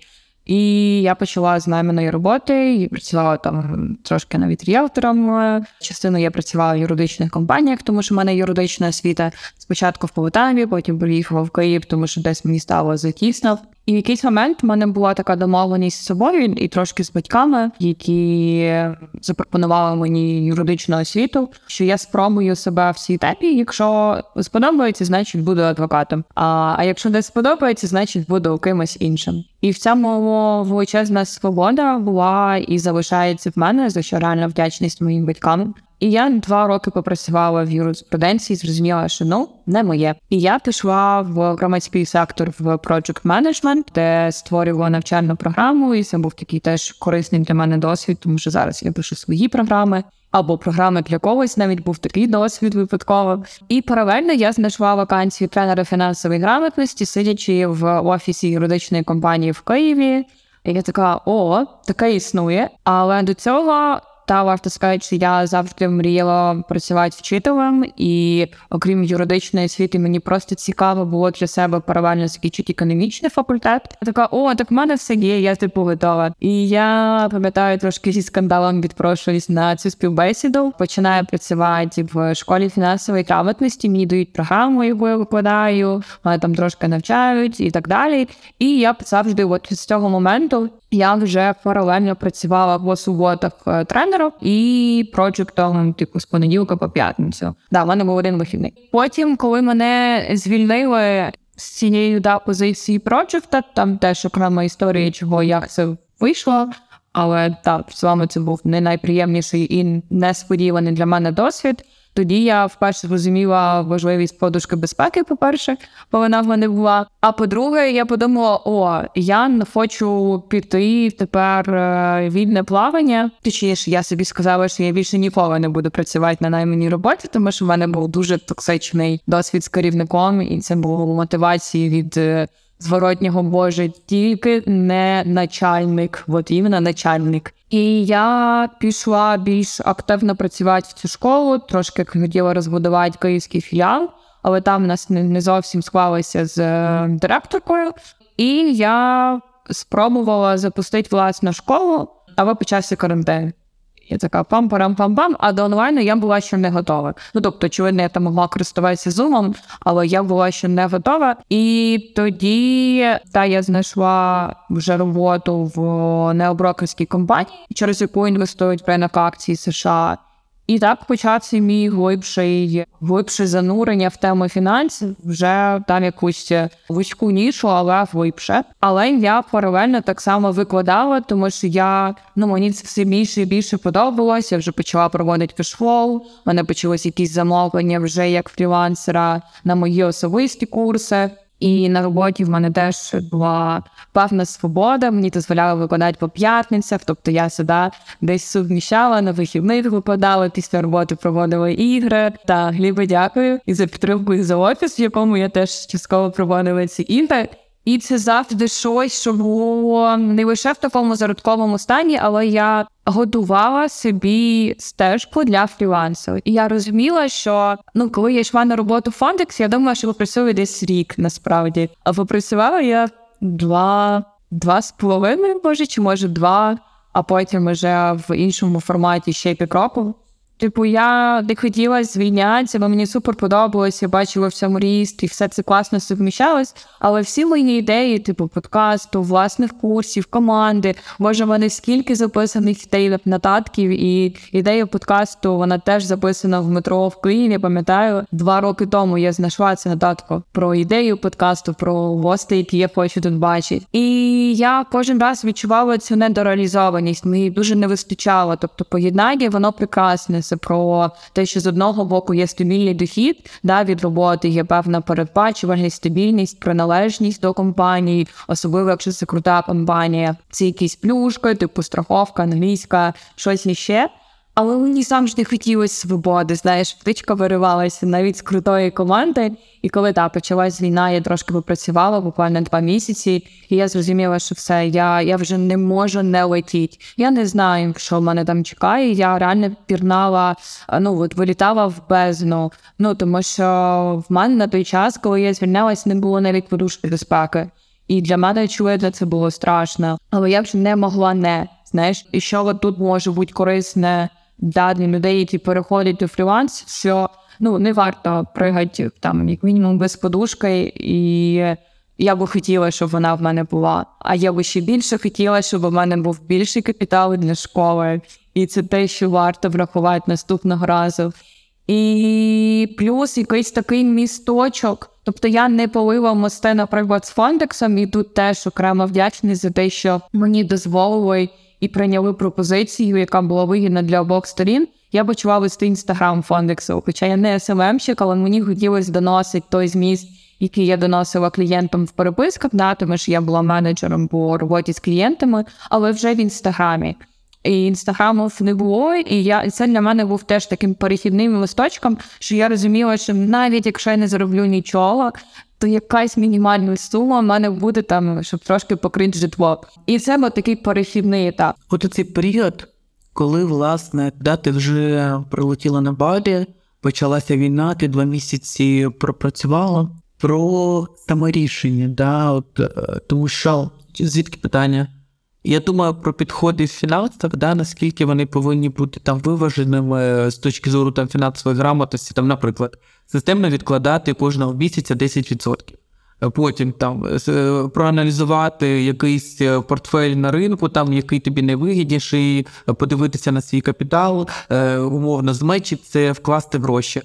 І я почала з найманої роботи і працювала там трошки навіть ріелтором. Частину я працювала в юридичних компаніях, тому що в мене юридична освіта. Спочатку в Полтаві, потім приїхала в Київ, тому що десь мені стало затісно. І в якийсь момент в мене була така домовленість з собою і трошки з батьками, які запропонували мені юридичну освіту, що я спробую себе в цій тепі. Якщо сподобається, значить буду адвокатом. А а якщо не сподобається, значить буду кимось іншим. І в цьому величезна свобода була і залишається в мене за що реально вдячність моїм батькам. І я два роки попрацювала в юриспруденції, зрозуміла, що ну не моє. І я пішла в громадський сектор в Project Management, де створювала навчальну програму, і це був такий теж корисний для мене досвід, тому що зараз я пишу свої програми. Або програми для когось навіть був такий досвід випадково. І паралельно я знайшла вакансію тренера фінансової грамотності, сидячи в офісі юридичної компанії в Києві. І я така: о, таке існує. Але до цього та варто сказати, що я завжди мріяла працювати вчителем, і окрім юридичної освіти, мені просто цікаво було для себе паралельно закінчити економічний факультет. Я така, о, так в мене все є, я типу готова. І я пам'ятаю трошки зі скандалом відпрошуюсь на цю співбесіду. Починаю працювати в школі фінансової грамотності. Мені дають програму, яку я викладаю, мене там трошки навчають і так далі. І я завжди, от з цього моменту, я вже паралельно працювала по суботах е, тренером і проджектом, типу, з понеділка по п'ятницю. Да, в мене був один вихідний. Потім, коли мене звільнили з цієї да, позиції проджекта, там теж окрема історія, чого як це вийшло. Але так, з вами це був не найприємніший і несподіваний для мене досвід. Тоді я вперше зрозуміла важливість подушки безпеки. По перше, бо вона в мене була. А по-друге, я подумала: о, я хочу піти тепер е, вільне плавання. Точніше, я собі сказала, що я більше ніколи не буду працювати на найманій роботі, тому що в мене був дуже токсичний досвід з керівником, і це було мотивації від. Е, зворотнього Боже, тільки не начальник, от іменно начальник. І я пішла більш активно працювати в цю школу, трошки хотіла розбудувати київський філіал, але там в нас не зовсім склалося з е, директоркою. І я спробувала запустити власну школу, але почався карантин. Я така пам-парам-пам-пам, а до онлайну я була ще не готова. Ну тобто, очевидно, я там могла користуватися зумом, але я була ще не готова. І тоді та я знайшла вже роботу в необрокерській компанії, через яку інвестують ринок акцій США. І так почався мій глибший, глибше занурення в тему фінансів, вже там якусь вузьку нішу, але глибше. Але я паралельно так само викладала, тому що я ну мені це все більше і більше подобалось. Я вже почала проводити кешфлоу, мене почалось якісь замовлення вже як фрілансера на мої особисті курси. І на роботі в мене теж була певна свобода. Мені дозволяли викладати по п'ятницях. Тобто я сюди десь суміщала на вихідних випадала, після роботи проводила ігри. Та Глібе, дякую і за підтримку і за офіс, в якому я теж частково проводила ці ігри. І це завжди щось, що було не лише в такому зародковому стані, але я готувала собі стежку для фрілансу. І я розуміла, що ну, коли я йшла на роботу в Фондекс, я думала, що попрацюю десь рік насправді. А попрацювала я два, два з половиною, може, чи може два, а потім вже в іншому форматі ще півроку. Типу, я не хотіла звільнятися, бо мені супер подобалося, я бачила в цьому ріст, і все це класно совміщалось. Але всі мої ідеї, типу подкасту, власних курсів, команди, може, в мене скільки записаних ідей нотатків, і ідея подкасту вона теж записана в метро в Києві. Пам'ятаю, два роки тому я знайшла цю нотатку про ідею подкасту, про гостей, які я хочу тут бачити. І я кожен раз відчувала цю недореалізованість. Мені дуже не вистачало. Тобто, поєднання воно прекрасне. Це про те, що з одного боку є стабільний дохід да, від роботи, є певна передбачуваність, стабільність, приналежність до компанії, особливо якщо це крута компанія. Це якісь плюшки, типу страховка, англійська, щось іще. Але мені завжди хотілося свободи. Знаєш, птичка виривалася навіть з крутої команди. І коли та почалась війна, я трошки попрацювала буквально два місяці, і я зрозуміла, що все, я я вже не можу не летіти. Я не знаю, що в мене там чекає. Я реально пірнала, ну от вилітала в бездну. Ну тому що в мене на той час, коли я звільнялась, не було навіть подушки безпеки. І для мене очевидно, це було страшно. Але я вже не могла не знаєш, і що тут може бути корисне для людей, які переходять до фріланс, що ну не варто пригати там як мінімум без подушки, і я би хотіла, щоб вона в мене була. А я би ще більше хотіла, щоб у мене був більший капітал для школи, і це те, що варто врахувати наступного разу. І плюс якийсь такий місточок. Тобто я не полила мости, наприклад, з Фондексом, і тут теж окремо вдячний за те, що мені дозволили і прийняли пропозицію, яка була вигідна для обох сторін. Я почала вести інстаграм Фондексу. Хоча я не СММщик, але мені хотілося доносити той зміст, який я доносила клієнтам в переписках, да, тому що я була менеджером по роботі з клієнтами, але вже в інстаграмі. І інстаграмів не було, і я і це для мене був теж таким перехідним листочком, що я розуміла, що навіть якщо я не зароблю нічого, то якась мінімальна сума в мене буде там, щоб трошки покрити житло. І це був такий перехідний етап. От цей період, коли власне да, ти вже прилетіла на Балі, почалася війна, ти два місяці пропрацювала про саморішення, да, от, е, тому що звідки питання? Я думаю про підходи в фінансах, да, наскільки вони повинні бути там виваженими з точки зору там фінансової грамотності, там, наприклад, системно відкладати кожного місяця 10%. Потім там е, проаналізувати якийсь е, портфель на ринку, там який тобі найвигідніший, подивитися на свій капітал, е, умовно зменшити це, вкласти гроші.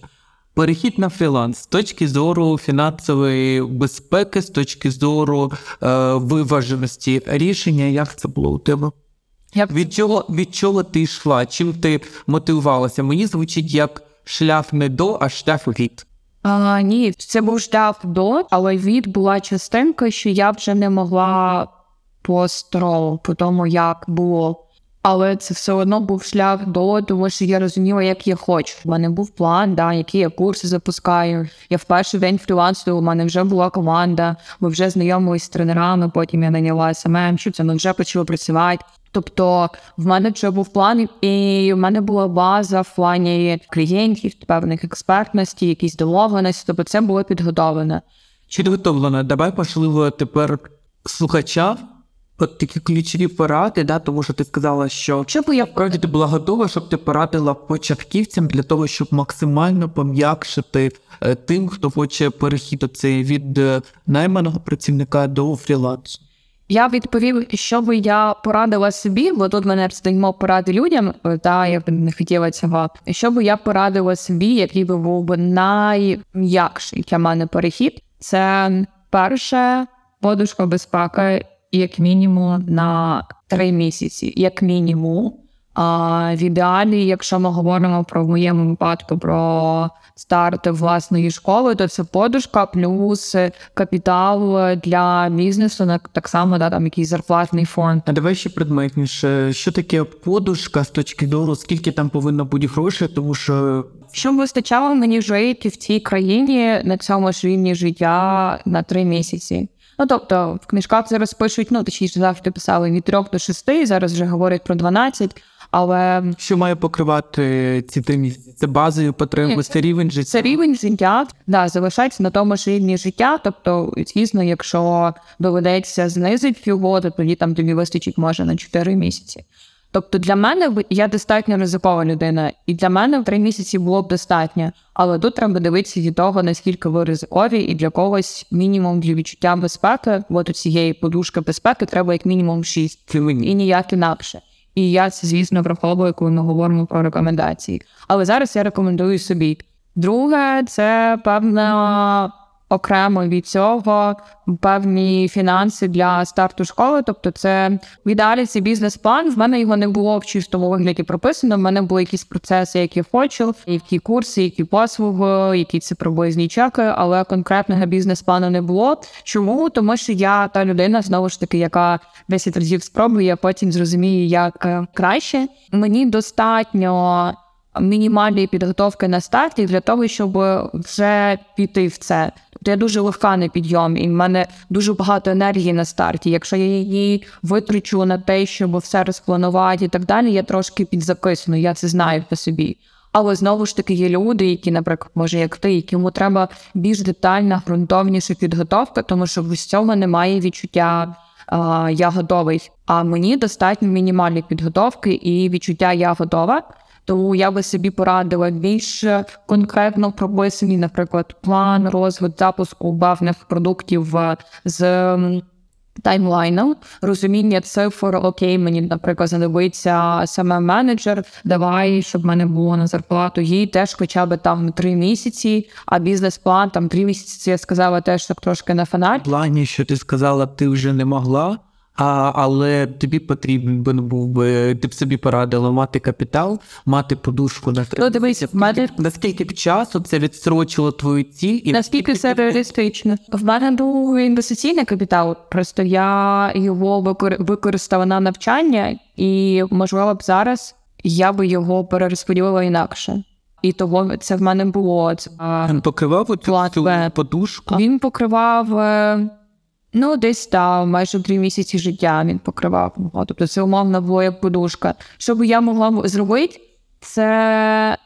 Перехід на фріланс з точки зору фінансової безпеки, з точки зору е, виваженості рішення, як це було у тебе? Як Від чого від чого ти йшла? Чим ти мотивувалася? Мені звучить як шлях не до, а шлях від. А, Ні, це був шлях до, але від була частинка, що я вже не могла по тому, як було. Але це все одно був шлях до, тому що я розуміла, як я хочу. У мене був план, да, які я курси запускаю. Я в перший день фрілансу, у мене вже була команда, ми вже знайомились з тренерами, потім я наняла СММ, що це ми вже почали працювати. Тобто в мене вже був план, і в мене була база в плані клієнтів, певних експертності, якісь домовленості, тобто це було підготовлене. Чи підготовлено? Давай, можливо, тепер слухачам от такі ключові поради, да, тому що ти сказала, що Що б я Вроді ти була готова, щоб ти порадила початківцям для того, щоб максимально пом'якшити е, тим, хто хоче перехід оцей від е, найманого працівника до фрілансу. Я відповів, що би я порадила собі, бо тут мене стоїмо поради людям, е, та я б не хотіла цього. Що би я порадила собі, який би був би найм'якший для мене перехід, це перше подушка безпеки, як мінімум на три місяці, як мінімум. А в ідеалі, якщо ми говоримо про в моєму випадку про старт власної школи, то це подушка плюс капітал для бізнесу, на так само да, там якийсь зарплатний фонд. А давай ще предметніше, що таке подушка з точки зору, скільки там повинно бути грошей, тому що Щоб вистачало мені жити в цій країні на цьому ж рівні життя на три місяці. Ну тобто в книжках зараз пишуть, ну точніше завжди писали від трьох до шести, зараз вже говорять про 12, але що має покривати ці три місяці? Це базою потреби, це рівень життя. Це рівень життя, да, залишається на тому ж рівні життя. Тобто, звісно, якщо доведеться знизити його, то тоді там тобі вистачить може на 4 місяці. Тобто для мене я достатньо ризикова людина, і для мене в 3 місяці було б достатньо. Але тут треба дивитися від того, наскільки ви ризикові, і для когось мінімум для відчуття безпеки, от у цієї подушки безпеки треба як мінімум 6 і ніяк інакше. І я це, звісно, враховую, коли ми говоримо про рекомендації. Але зараз я рекомендую собі. Друге, це певна окремо від цього певні фінанси для старту школи. Тобто, це в ідеалі це бізнес-план. В мене його не було в чистому вигляді прописано. В мене були якісь процеси, які хочу, які курси, які послуги, які це приблизні чеки, але конкретного бізнес-плану не було. Чому? Тому що я та людина, знову ж таки, яка 10 разів спробує, а потім зрозуміє, як е, краще. Мені достатньо мінімальної підготовки на старті для того, щоб вже піти в це. Я дуже легка на підйом, і в мене дуже багато енергії на старті. Якщо я її витрачу на те, щоб все розпланувати і так далі, я трошки підзакисну, я це знаю по собі. Але знову ж таки є люди, які, наприклад, може, як ти, якому треба більш детальна, ґрунтовніша підготовка, тому що без цього немає відчуття а, я готовий. А мені достатньо мінімальної підготовки і відчуття я готова. Тому я би собі порадила більш конкретно прописаний, наприклад, план, розвитку запуску бавних продуктів е, з таймлайном, розуміння цифр, окей, мені, наприклад, знадобиться саме менеджер, давай, щоб в мене було на зарплату їй теж хоча б там три місяці, а бізнес-план там три місяці, я сказала теж так трошки на фанат. В плані, що ти сказала, ти вже не могла, а, але тобі потрібен був би, ти б собі порадила мати капітал, мати подушку на три Ну, дивись, в мене Наскільки б часу це відстрочило твою ціль? І Наскільки це реалістично? В мене був інвестиційний капітал, просто я його викор- використала на навчання, і можливо б зараз я би його перерозподілила інакше. І того це в мене було. Це, а, Він покривав Б. подушку? Він покривав е, ну десь там майже три місяці життя. Він покривав. Тобто це умовно було як подушка. Що би я могла зробити, це,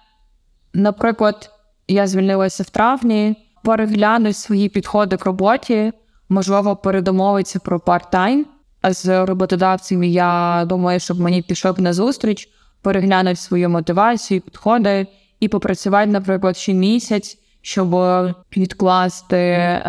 наприклад, я звільнилася в травні, переглянути свої підходи к роботі, можливо, передомовитися про парт-тайм. А з роботодавцями я думаю, щоб мені пішов на зустріч, переглянути свою мотивацію, підходи і попрацювати, наприклад, ще місяць, щоб відкласти е,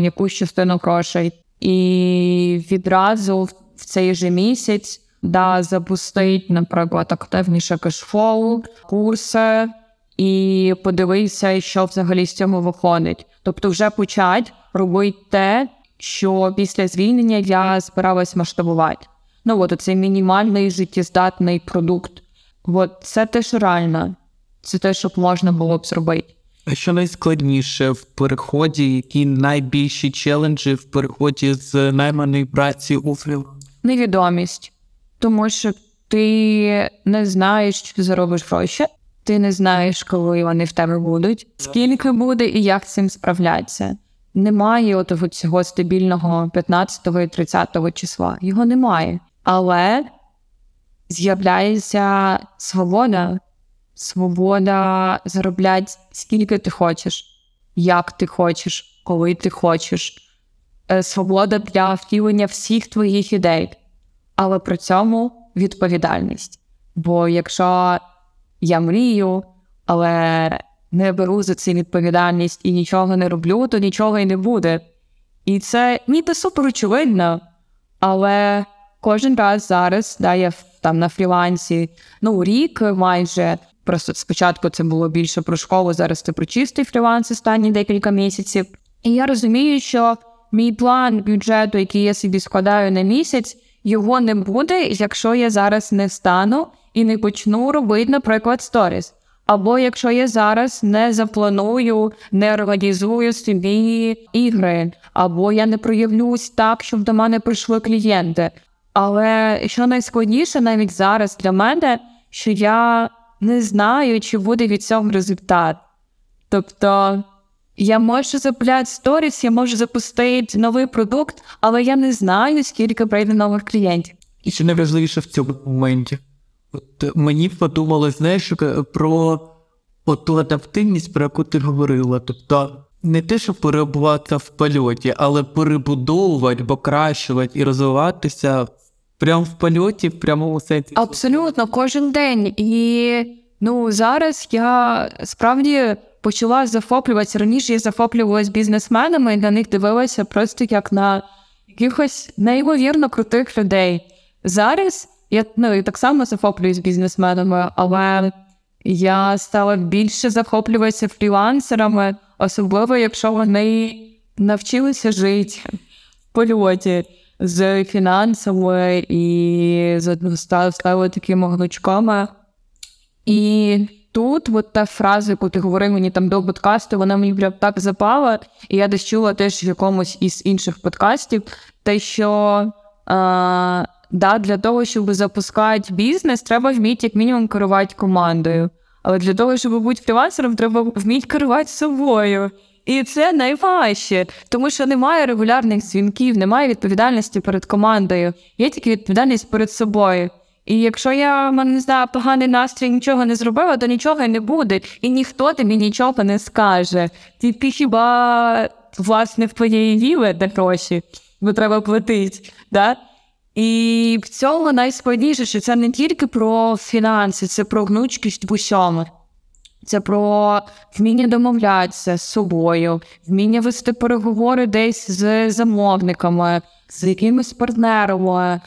якусь частину грошей. І відразу в цей же місяць да, запустить, наприклад, активніше кешфлоу, курси і подивитися, що взагалі з цього виходить. Тобто, вже почать робити те, що після звільнення я збиралась масштабувати. Ну от цей мінімальний життєздатний продукт. От це теж реально. Це те, що можна було б зробити. Що найскладніше в переході, які найбільші челенджі в переході з найманої праці у фріланс? Невідомість. Тому що ти не знаєш, чи заробиш гроші, ти не знаєш, коли вони в тебе будуть, скільки буде і як з цим справлятися. Немає отого цього стабільного 15 і 30 числа. Його немає. Але з'являється свобода. Свобода заробляти скільки ти хочеш, як ти хочеш, коли ти хочеш. Е, Свобода для втілення всіх твоїх ідей, але при цьому відповідальність. Бо якщо я мрію, але не беру за це відповідальність і нічого не роблю, то нічого і не буде. І це ніби супер очевидно, Але кожен раз зараз, да, я там на фрілансі, ну, рік майже. Просто спочатку це було більше про школу, зараз це про чистий фріланс останні декілька місяців. І я розумію, що мій план бюджету, який я собі складаю на місяць, його не буде, якщо я зараз не встану і не почну робити, наприклад, сторіс. Або якщо я зараз не запланую, не організую собі ігри, або я не проявлюсь так, щоб до мене прийшли клієнти. Але що найскладніше навіть зараз для мене, що я не знаю, чи буде від цього результат. Тобто я можу запуляти сторіс, я можу запустити новий продукт, але я не знаю, скільки прийде нових клієнтів. І що найважливіше в цьому моменті. От е, мені подумалось, знаєш, е, про ту адаптивність, про яку ти говорила. Тобто не те, щоб перебувати в польоті, але перебудовувати, покращувати і розвиватися прямо в польоті, в прямому сенсі. Абсолютно, кожен день. І ну зараз я справді почала захоплюватися. Раніше я захоплювалася бізнесменами і на них дивилася просто як на якихось неймовірно крутих людей. Зараз я ну, так само захоплююсь бізнесменами, але я стала більше захоплюватися фрілансерами, особливо якщо вони навчилися жити в польоті з фінансами і стали такими гнучками. І тут от та фраза, яку ти говорив мені там до подкасту, вона мені прям так запала, і я десь чула теж в якомусь із інших подкастів, те, що а, да, для того, щоб запускати бізнес, треба вміти як мінімум керувати командою. Але для того, щоб бути фрілансером, треба вміти керувати собою. І це найважче, тому що немає регулярних дзвінків, немає відповідальності перед командою, є тільки відповідальність перед собою. І якщо я не знаю, поганий настрій нічого не зробила, то нічого не буде, і ніхто тобі нічого не скаже. Тільки хіба власне в твоєї віли де гроші, бо треба платити. Да? І в цьому найскладніше, що це не тільки про фінанси, це про гнучкість в усьому. Це про вміння домовлятися з собою, вміння вести переговори десь з замовниками, з якимись партнерами.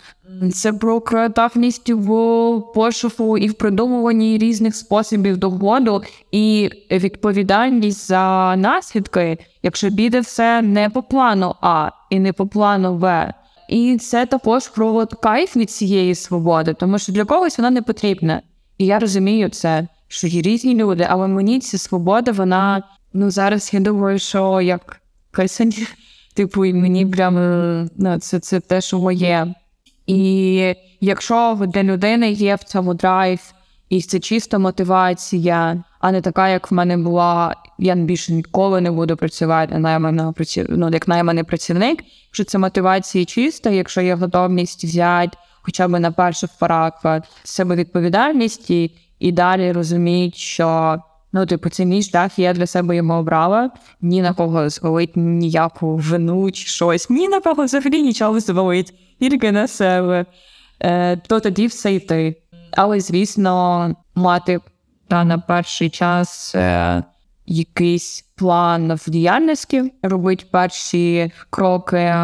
Це про креативність в пошуку і в придумуванні різних способів доходу і відповідальність за наслідки, якщо піде все не по плану А і не по плану Б. І це також про кайф від цієї свободи, тому що для когось вона не потрібна. І я розумію це, що є різні люди, але мені ця свобода, вона ну зараз я думаю, що як кисень, типу, і мені прям ну, це, це те, що моє. І якщо для людини є в цьому драйв, і це чиста мотивація, а не така, як в мене була, я більше ніколи не буду працювати наймана праці... ну, як найманий працівник. Якщо це мотивація чиста, якщо є готовність взяти хоча б на перших порах з себе відповідальність і далі розуміти, що ну, типу, це мій шлях, я для себе його обрала. Ні на кого звалить ніяку вину чи щось, ні на кого взагалі нічого звалить, тільки на себе. Е, то тоді все йти. Але, звісно, мати та на перший час е, якийсь план в діяльності, робити перші кроки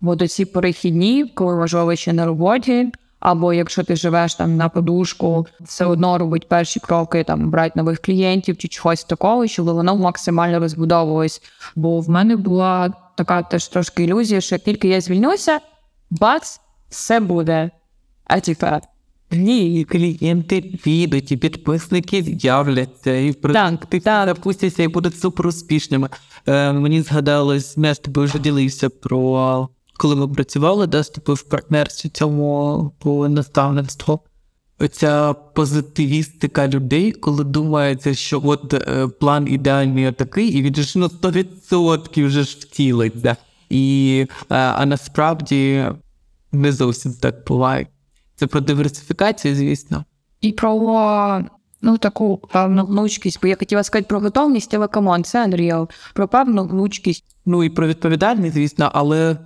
в ці перехідні, коли важливо ще на роботі. Або якщо ти живеш там на подушку, все одно робить перші кроки, там брати нових клієнтів чи чогось такого, щоб воно максимально розбудовувалось. Бо в мене була така теж трошки ілюзія, що як тільки я звільнюся, бац, все буде. А тепер Ні, клієнти підуть, і підписники з'являться, і продукти так. запустяться і будуть супер успішними. Е, мені згадалось, з тобою вже ділився про коли ми працювали, да, тобою в партнерстві цьому по наставництву. Оця позитивістика людей, коли думається, що от е, план ідеальний такий, і він ж ну, 100% вже ж втілить. Да? І, е, а насправді не зовсім так буває. Це про диверсифікацію, звісно. І про ну таку певну гнучкість, бо я хотіла сказати про готовність, але come on, це unreal. Про певну гнучкість. Ну і про відповідальність, звісно, але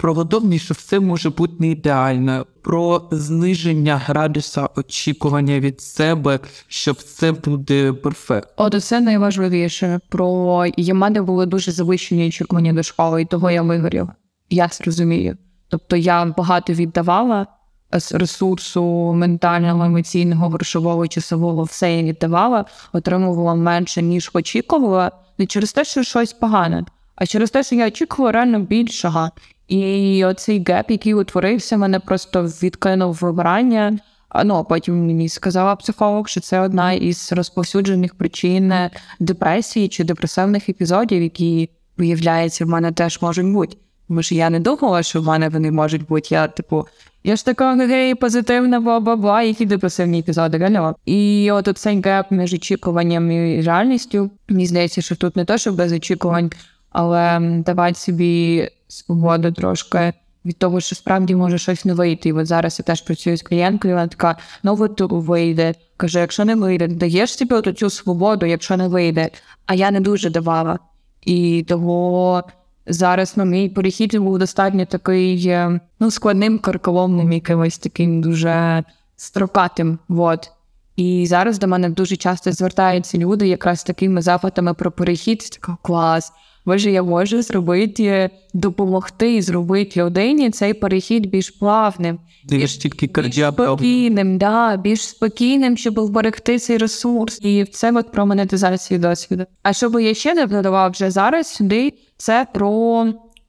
про готовність, що все може бути не ідеально, про зниження градуса очікування від себе, що все буде перфектно. От це найважливіше. Про в мене були дуже завищені очікування до школи, і того я вигорів. Я це розумію. Тобто я багато віддавала з ресурсу ментального, емоційного, грошового, часового, все я віддавала, отримувала менше, ніж очікувала, не через те, що щось погане, а через те, що я очікувала реально більшого. І оцей геп, який утворився, мене просто відкинув вибирання. А ну а потім мені сказала психолог, що це одна із розповсюджених причин депресії чи депресивних епізодів, які виявляється в мене теж можуть бути. Тому що я не думала, що в мене вони можуть бути. Я типу, я ж така гей, позитивна, бла-бла-бла, які депресивні епізоди реально. І от цей геп між очікуванням і реальністю. Мені здається, що тут не то, що без очікувань, але давати собі свободу трошки від того, що справді може щось не вийти. І от зараз я теж працюю з клієнткою, вона така, ну от вийде. Каже, якщо не вийде, даєш собі от цю свободу, якщо не вийде. А я не дуже давала. І того зараз на мій перехід був достатньо такий е, ну, складним, карколомним, якимось таким дуже строкатим. Вот. І зараз до мене дуже часто звертаються люди якраз такими запитами про перехід. Така клас. Боже, я можу зробити, допомогти зробити людині цей перехід більш плавним, більш тільки більш спокійним, да, більш спокійним, щоб вберегти цей ресурс. І це от про монетизацію досвіду. А що би я ще не додавав вже зараз сюди, це про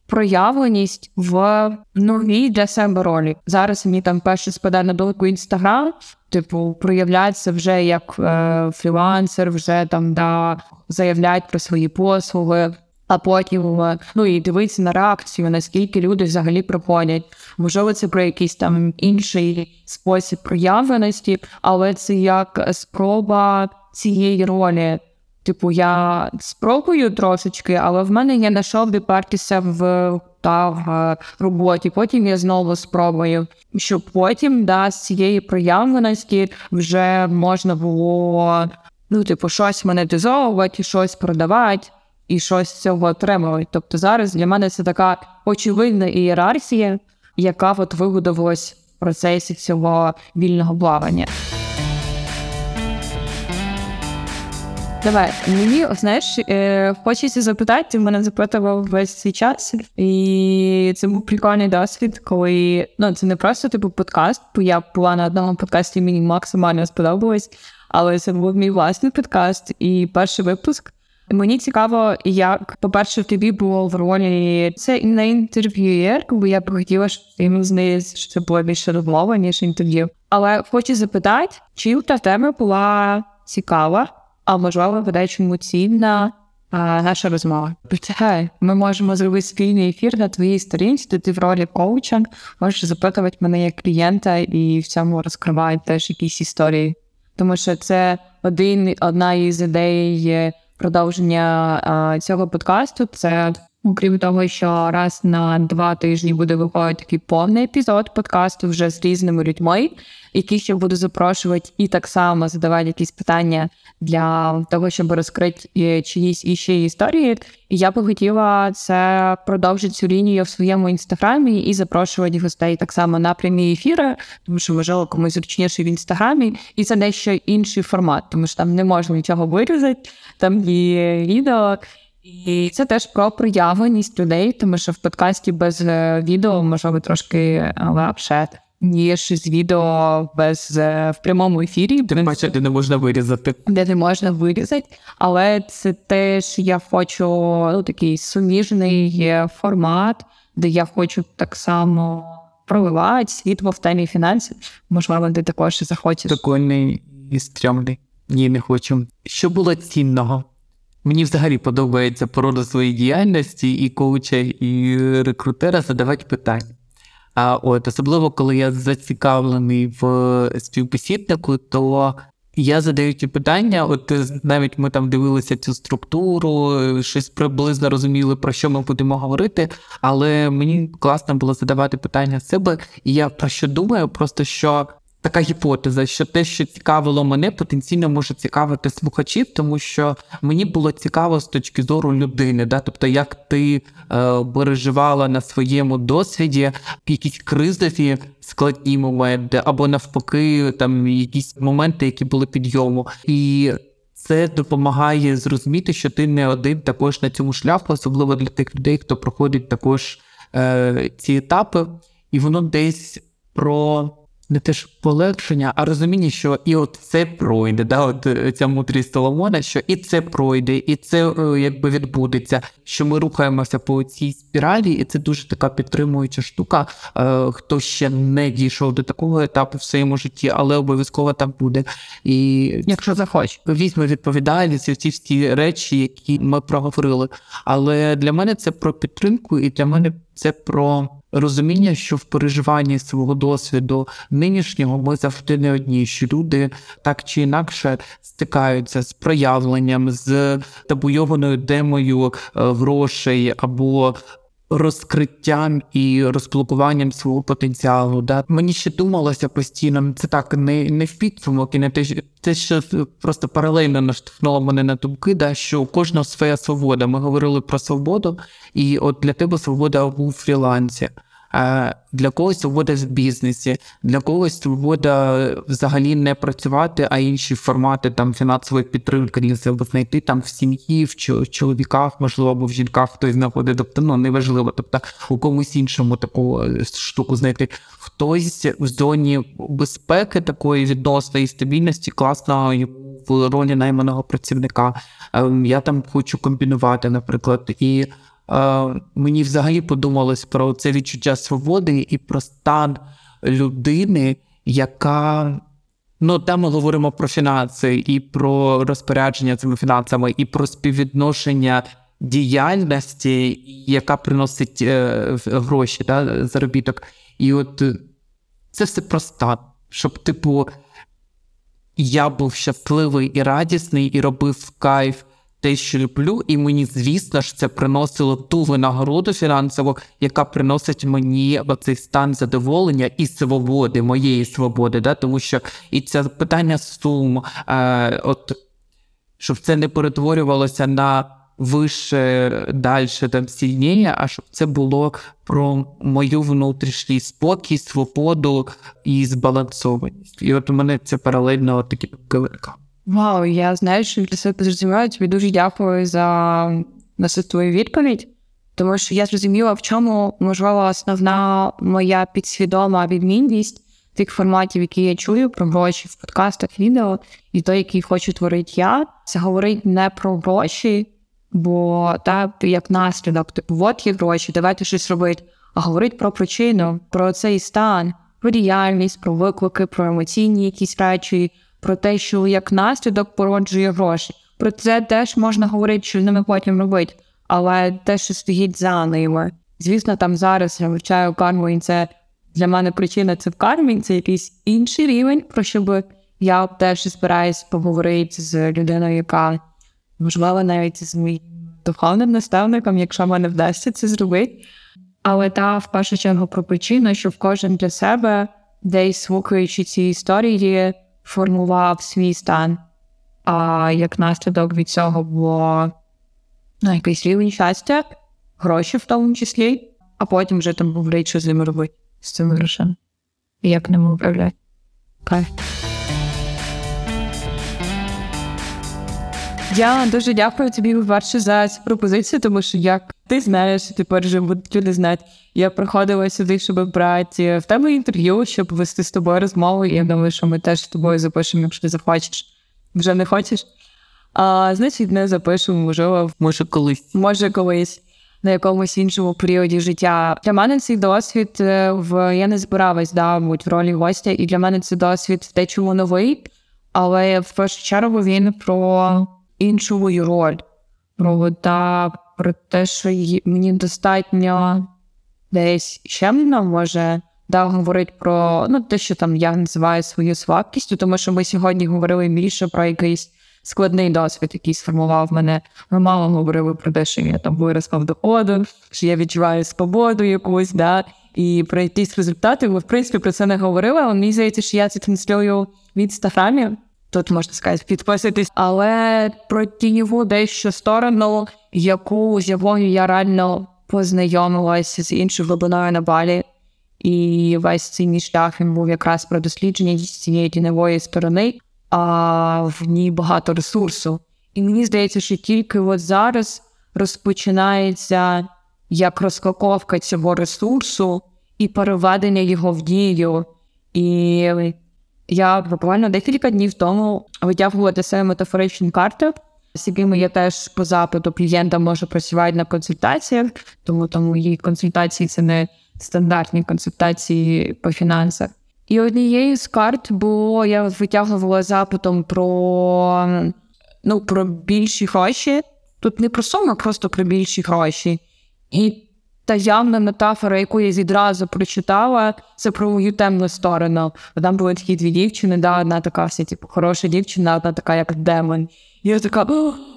проявленість в новій для себе ролі. Зараз мені там перше спадає на думку інстаграм. Типу, проявляється вже як е, фрілансер, вже там да заявляють про свої послуги а потім ну і дивитися на реакцію, наскільки люди взагалі проходять. Можливо, це про якийсь там інший спосіб проявленості, але це як спроба цієї ролі. Типу, я спробую трошечки, але в мене я знайшов відпертися в та в роботі. Потім я знову спробую, щоб потім да, з цієї проявленості вже можна було ну, типу, щось монетизовувати, щось продавати і щось з цього отримали. Тобто зараз для мене це така очевидна ієрархія, яка от вибудувалась в процесі цього вільного плавання. Давай, мені, знаєш, е, хочеться запитати, мене запитував весь цей час, і це був прикольний досвід, коли ну це не просто типу подкаст, бо я була на одному подкасті, мені максимально сподобалось, але це був мій власний подкаст і перший випуск. Мені цікаво, як, по-перше, тобі було в ролі це не інтерв'юєр, бо я б хотіла, щоб ти здається, що це було більше розмова, ніж інтерв'ю. Але хочу запитати, чи та тема була цікава, а можливо, буде чому цінна наша розмова. Притягай, ми можемо зробити спільний ефір на твоїй сторінці, де ти в ролі коуча можеш запитувати мене як клієнта і в цьому розкривають теж якісь історії. Тому що це один одна із ідей продовження цього подкасту. Це окрім того, що раз на два тижні буде виходити такий повний епізод подкасту вже з різними людьми, які ще буду запрошувати, і так само задавати якісь питання для того, щоб розкрити е, чиїсь іще історії. І я би хотіла це продовжити цю лінію в своєму інстаграмі і запрошувати гостей так само на прямі ефіри, тому що можливо комусь зручніше в інстаграмі, і це дещо інший формат, тому що там не можна нічого вирізати, там є відео. І це теж про проявленість людей, тому що в подкасті без е, відео можливо трошки легше ніж з відео без е, в прямому ефірі. Тим паче, де не можна вирізати. Де не можна вирізати, але це теж я хочу ну, такий суміжний формат, де я хочу так само проливати світло в темі фінансів. Можливо, ти також захочеш. Прикольний і стрьомний. Ні, не хочу. Що було цінного? Мені взагалі подобається порода своєї діяльності і коуча, і рекрутера задавати питання. А от особливо, коли я зацікавлений в співбесіднику, то я задаю ті питання. От навіть ми там дивилися цю структуру, щось приблизно розуміли, про що ми будемо говорити. Але мені класно було задавати питання себе, і я про що думаю, просто що така гіпотеза, що те, що цікавило мене, потенційно може цікавити слухачів, тому що мені було цікаво з точки зору людини, да? тобто, як ти е, переживала на своєму досвіді якісь кризові складні моменти, або навпаки, там якісь моменти, які були підйому. І це допомагає зрозуміти, що ти не один також на цьому шляху, особливо для тих людей, хто проходить також е, ці етапи. і воно десь про не те ж полегшення, а розуміння, що і от це пройде. Да? От е, ця мудрість Соломона, що і це пройде, і це е, якби відбудеться. Що ми рухаємося по цій спіралі, і це дуже така підтримуюча штука. Е, хто ще не дійшов до такого етапу в своєму житті, але обов'язково так буде. І Якщо захоче. візьме відповідальність і ці всі речі, які ми проговорили. Але для мене це про підтримку, і для мене це про розуміння, що в переживанні свого досвіду нинішнього ми завжди не одні, що люди так чи інакше стикаються з проявленням, з табуйованою темою е, грошей або розкриттям і розблокуванням свого потенціалу. Да? Мені ще думалося постійно, це так не, не в підсумок, і не те, те, що просто паралельно наштовхнуло мене на думки, да, що у кожного своя свобода. Ми говорили про свободу, і от для тебе свобода у фрілансі. А для когось свобода в бізнесі, для когось свобода взагалі не працювати, а інші формати там фінансової підтримки для себе знайти там в сім'ї, в чоловіках, можливо, або в жінках хтось знаходить. Тобто, ну неважливо. Тобто у комусь іншому таку е, штуку знайти. Хтось в зоні безпеки такої відносної стабільності класно в ролі найманого працівника. Ем, Я там хочу комбінувати, наприклад, і е, мені взагалі подумалось про це відчуття свободи і про стан людини, яка. Ну, там ми говоримо про фінанси і про розпорядження цими фінансами, і про співвідношення діяльності, яка приносить е, гроші, да, заробіток. І от е, це все про стан. Щоб, типу, я був щасливий і радісний, і робив кайф те, що люблю, і мені, звісно ж, це приносило ту винагороду фінансову, яка приносить мені оцей стан задоволення і свободи, моєї свободи. Да? Тому що і це питання сум, е, от, щоб це не перетворювалося на вище, далі, там сильніше, а щоб це було про мою внутрішній спокій, свободу і збалансованість. І от у мене це паралельно такі виникали. Вау, я знаю, що для себе зрозуміла. Тобі дуже дякую за цю твою відповідь, тому що я зрозуміла, в чому можливо основна моя підсвідома відмінність тих форматів, які я чую про гроші в подкастах, відео, і той, який хочу творити я. Це говорить не про гроші, бо так як наслідок, типу, от є гроші, давайте щось робити. А говорить про причину, про цей стан, про діяльність, про виклики, про емоційні якісь речі, про те, що як наслідок породжує гроші. Про це теж можна говорити, що з ними потім робити, але те, що стоїть за ними. Звісно, там зараз я вивчаю карму, і це для мене причина це в кармі, це якийсь інший рівень, про що би я теж збираюсь поговорити з людиною, яка можливо навіть з моїм духовним наставником, якщо мене вдасться це зробити. Але та в першу чергу про причину, що в кожен для себе, десь слухаючи ці історії, формував свій стан. А як наслідок від цього було ну, якийсь рівень щастя, гроші в тому числі, а потім вже там був рейд, що з ними робити, з цими грошем. Як ними управляти. Кайф. Я дуже дякую тобі, по-перше, за цю пропозицію, тому що як ти знаєш, тепер вже будуть люди знати. Я приходила сюди, щоб брати в тебе інтерв'ю, щоб вести з тобою розмову. І я думаю, що ми теж з тобою запишемо, якщо ти захочеш. Вже не хочеш. А, значить, не запишемо, можливо, Може, колись. може колись на якомусь іншому періоді життя. Для мене цей досвід е, в я не збиралась да, бути в ролі гостя, і для мене це досвід в дечому новий, але в першу чергу він про іншу роль. Про, та, про те, що мені достатньо десь щемно може да, говорити про ну, те, що там я називаю свою слабкістю, тому що ми сьогодні говорили більше про якийсь складний досвід, який сформував мене. Ми мало говорили про те, що я там виросла в доходу, що я відчуваю свободу якусь, да, і про якісь результати. Ми, в принципі, про це не говорили, але мені здається, що я це транслюю в інстаграмі. Тут можна сказати, підписуйтесь, але про тіньову дещо сторону, яку з якою я реально познайомилася з іншою глибиною на балі. І весь цей мій шлях він був якраз про дослідження цієї тіньової сторони, а в ній багато ресурсу. І мені здається, що тільки от зараз розпочинається як розкаковка цього ресурсу, і переведення його в дію. І я буквально декілька днів тому витягувала себе метафоричні карти, з якими я теж по запиту клієнта можу працювати на консультаціях, тому там мої консультації це не стандартні консультації по фінансах. І однією з карт було, я витягувала запитом про, ну, про більші гроші. Тут не про суму, а просто про більші гроші. І та явна метафора, яку я відразу прочитала, це про мою темну сторону. Бо Там були такі дві дівчини, да, одна така вся, типу, хороша дівчина, одна така, як демон. І я така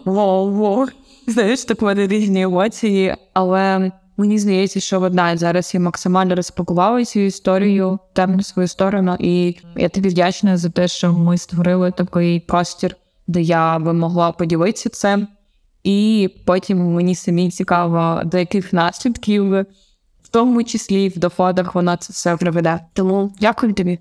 вау. Знаєш, так в мене різні емоції, але мені здається, що одна зараз я максимально розпакувала цю історію, темну свою сторону, і я тобі вдячна за те, що ми створили такий простір, де я би могла поділитися цим. І потім мені самі цікаво, до яких наслідків, в тому числі в доходах, вона це все приведе. Тому дякую тобі.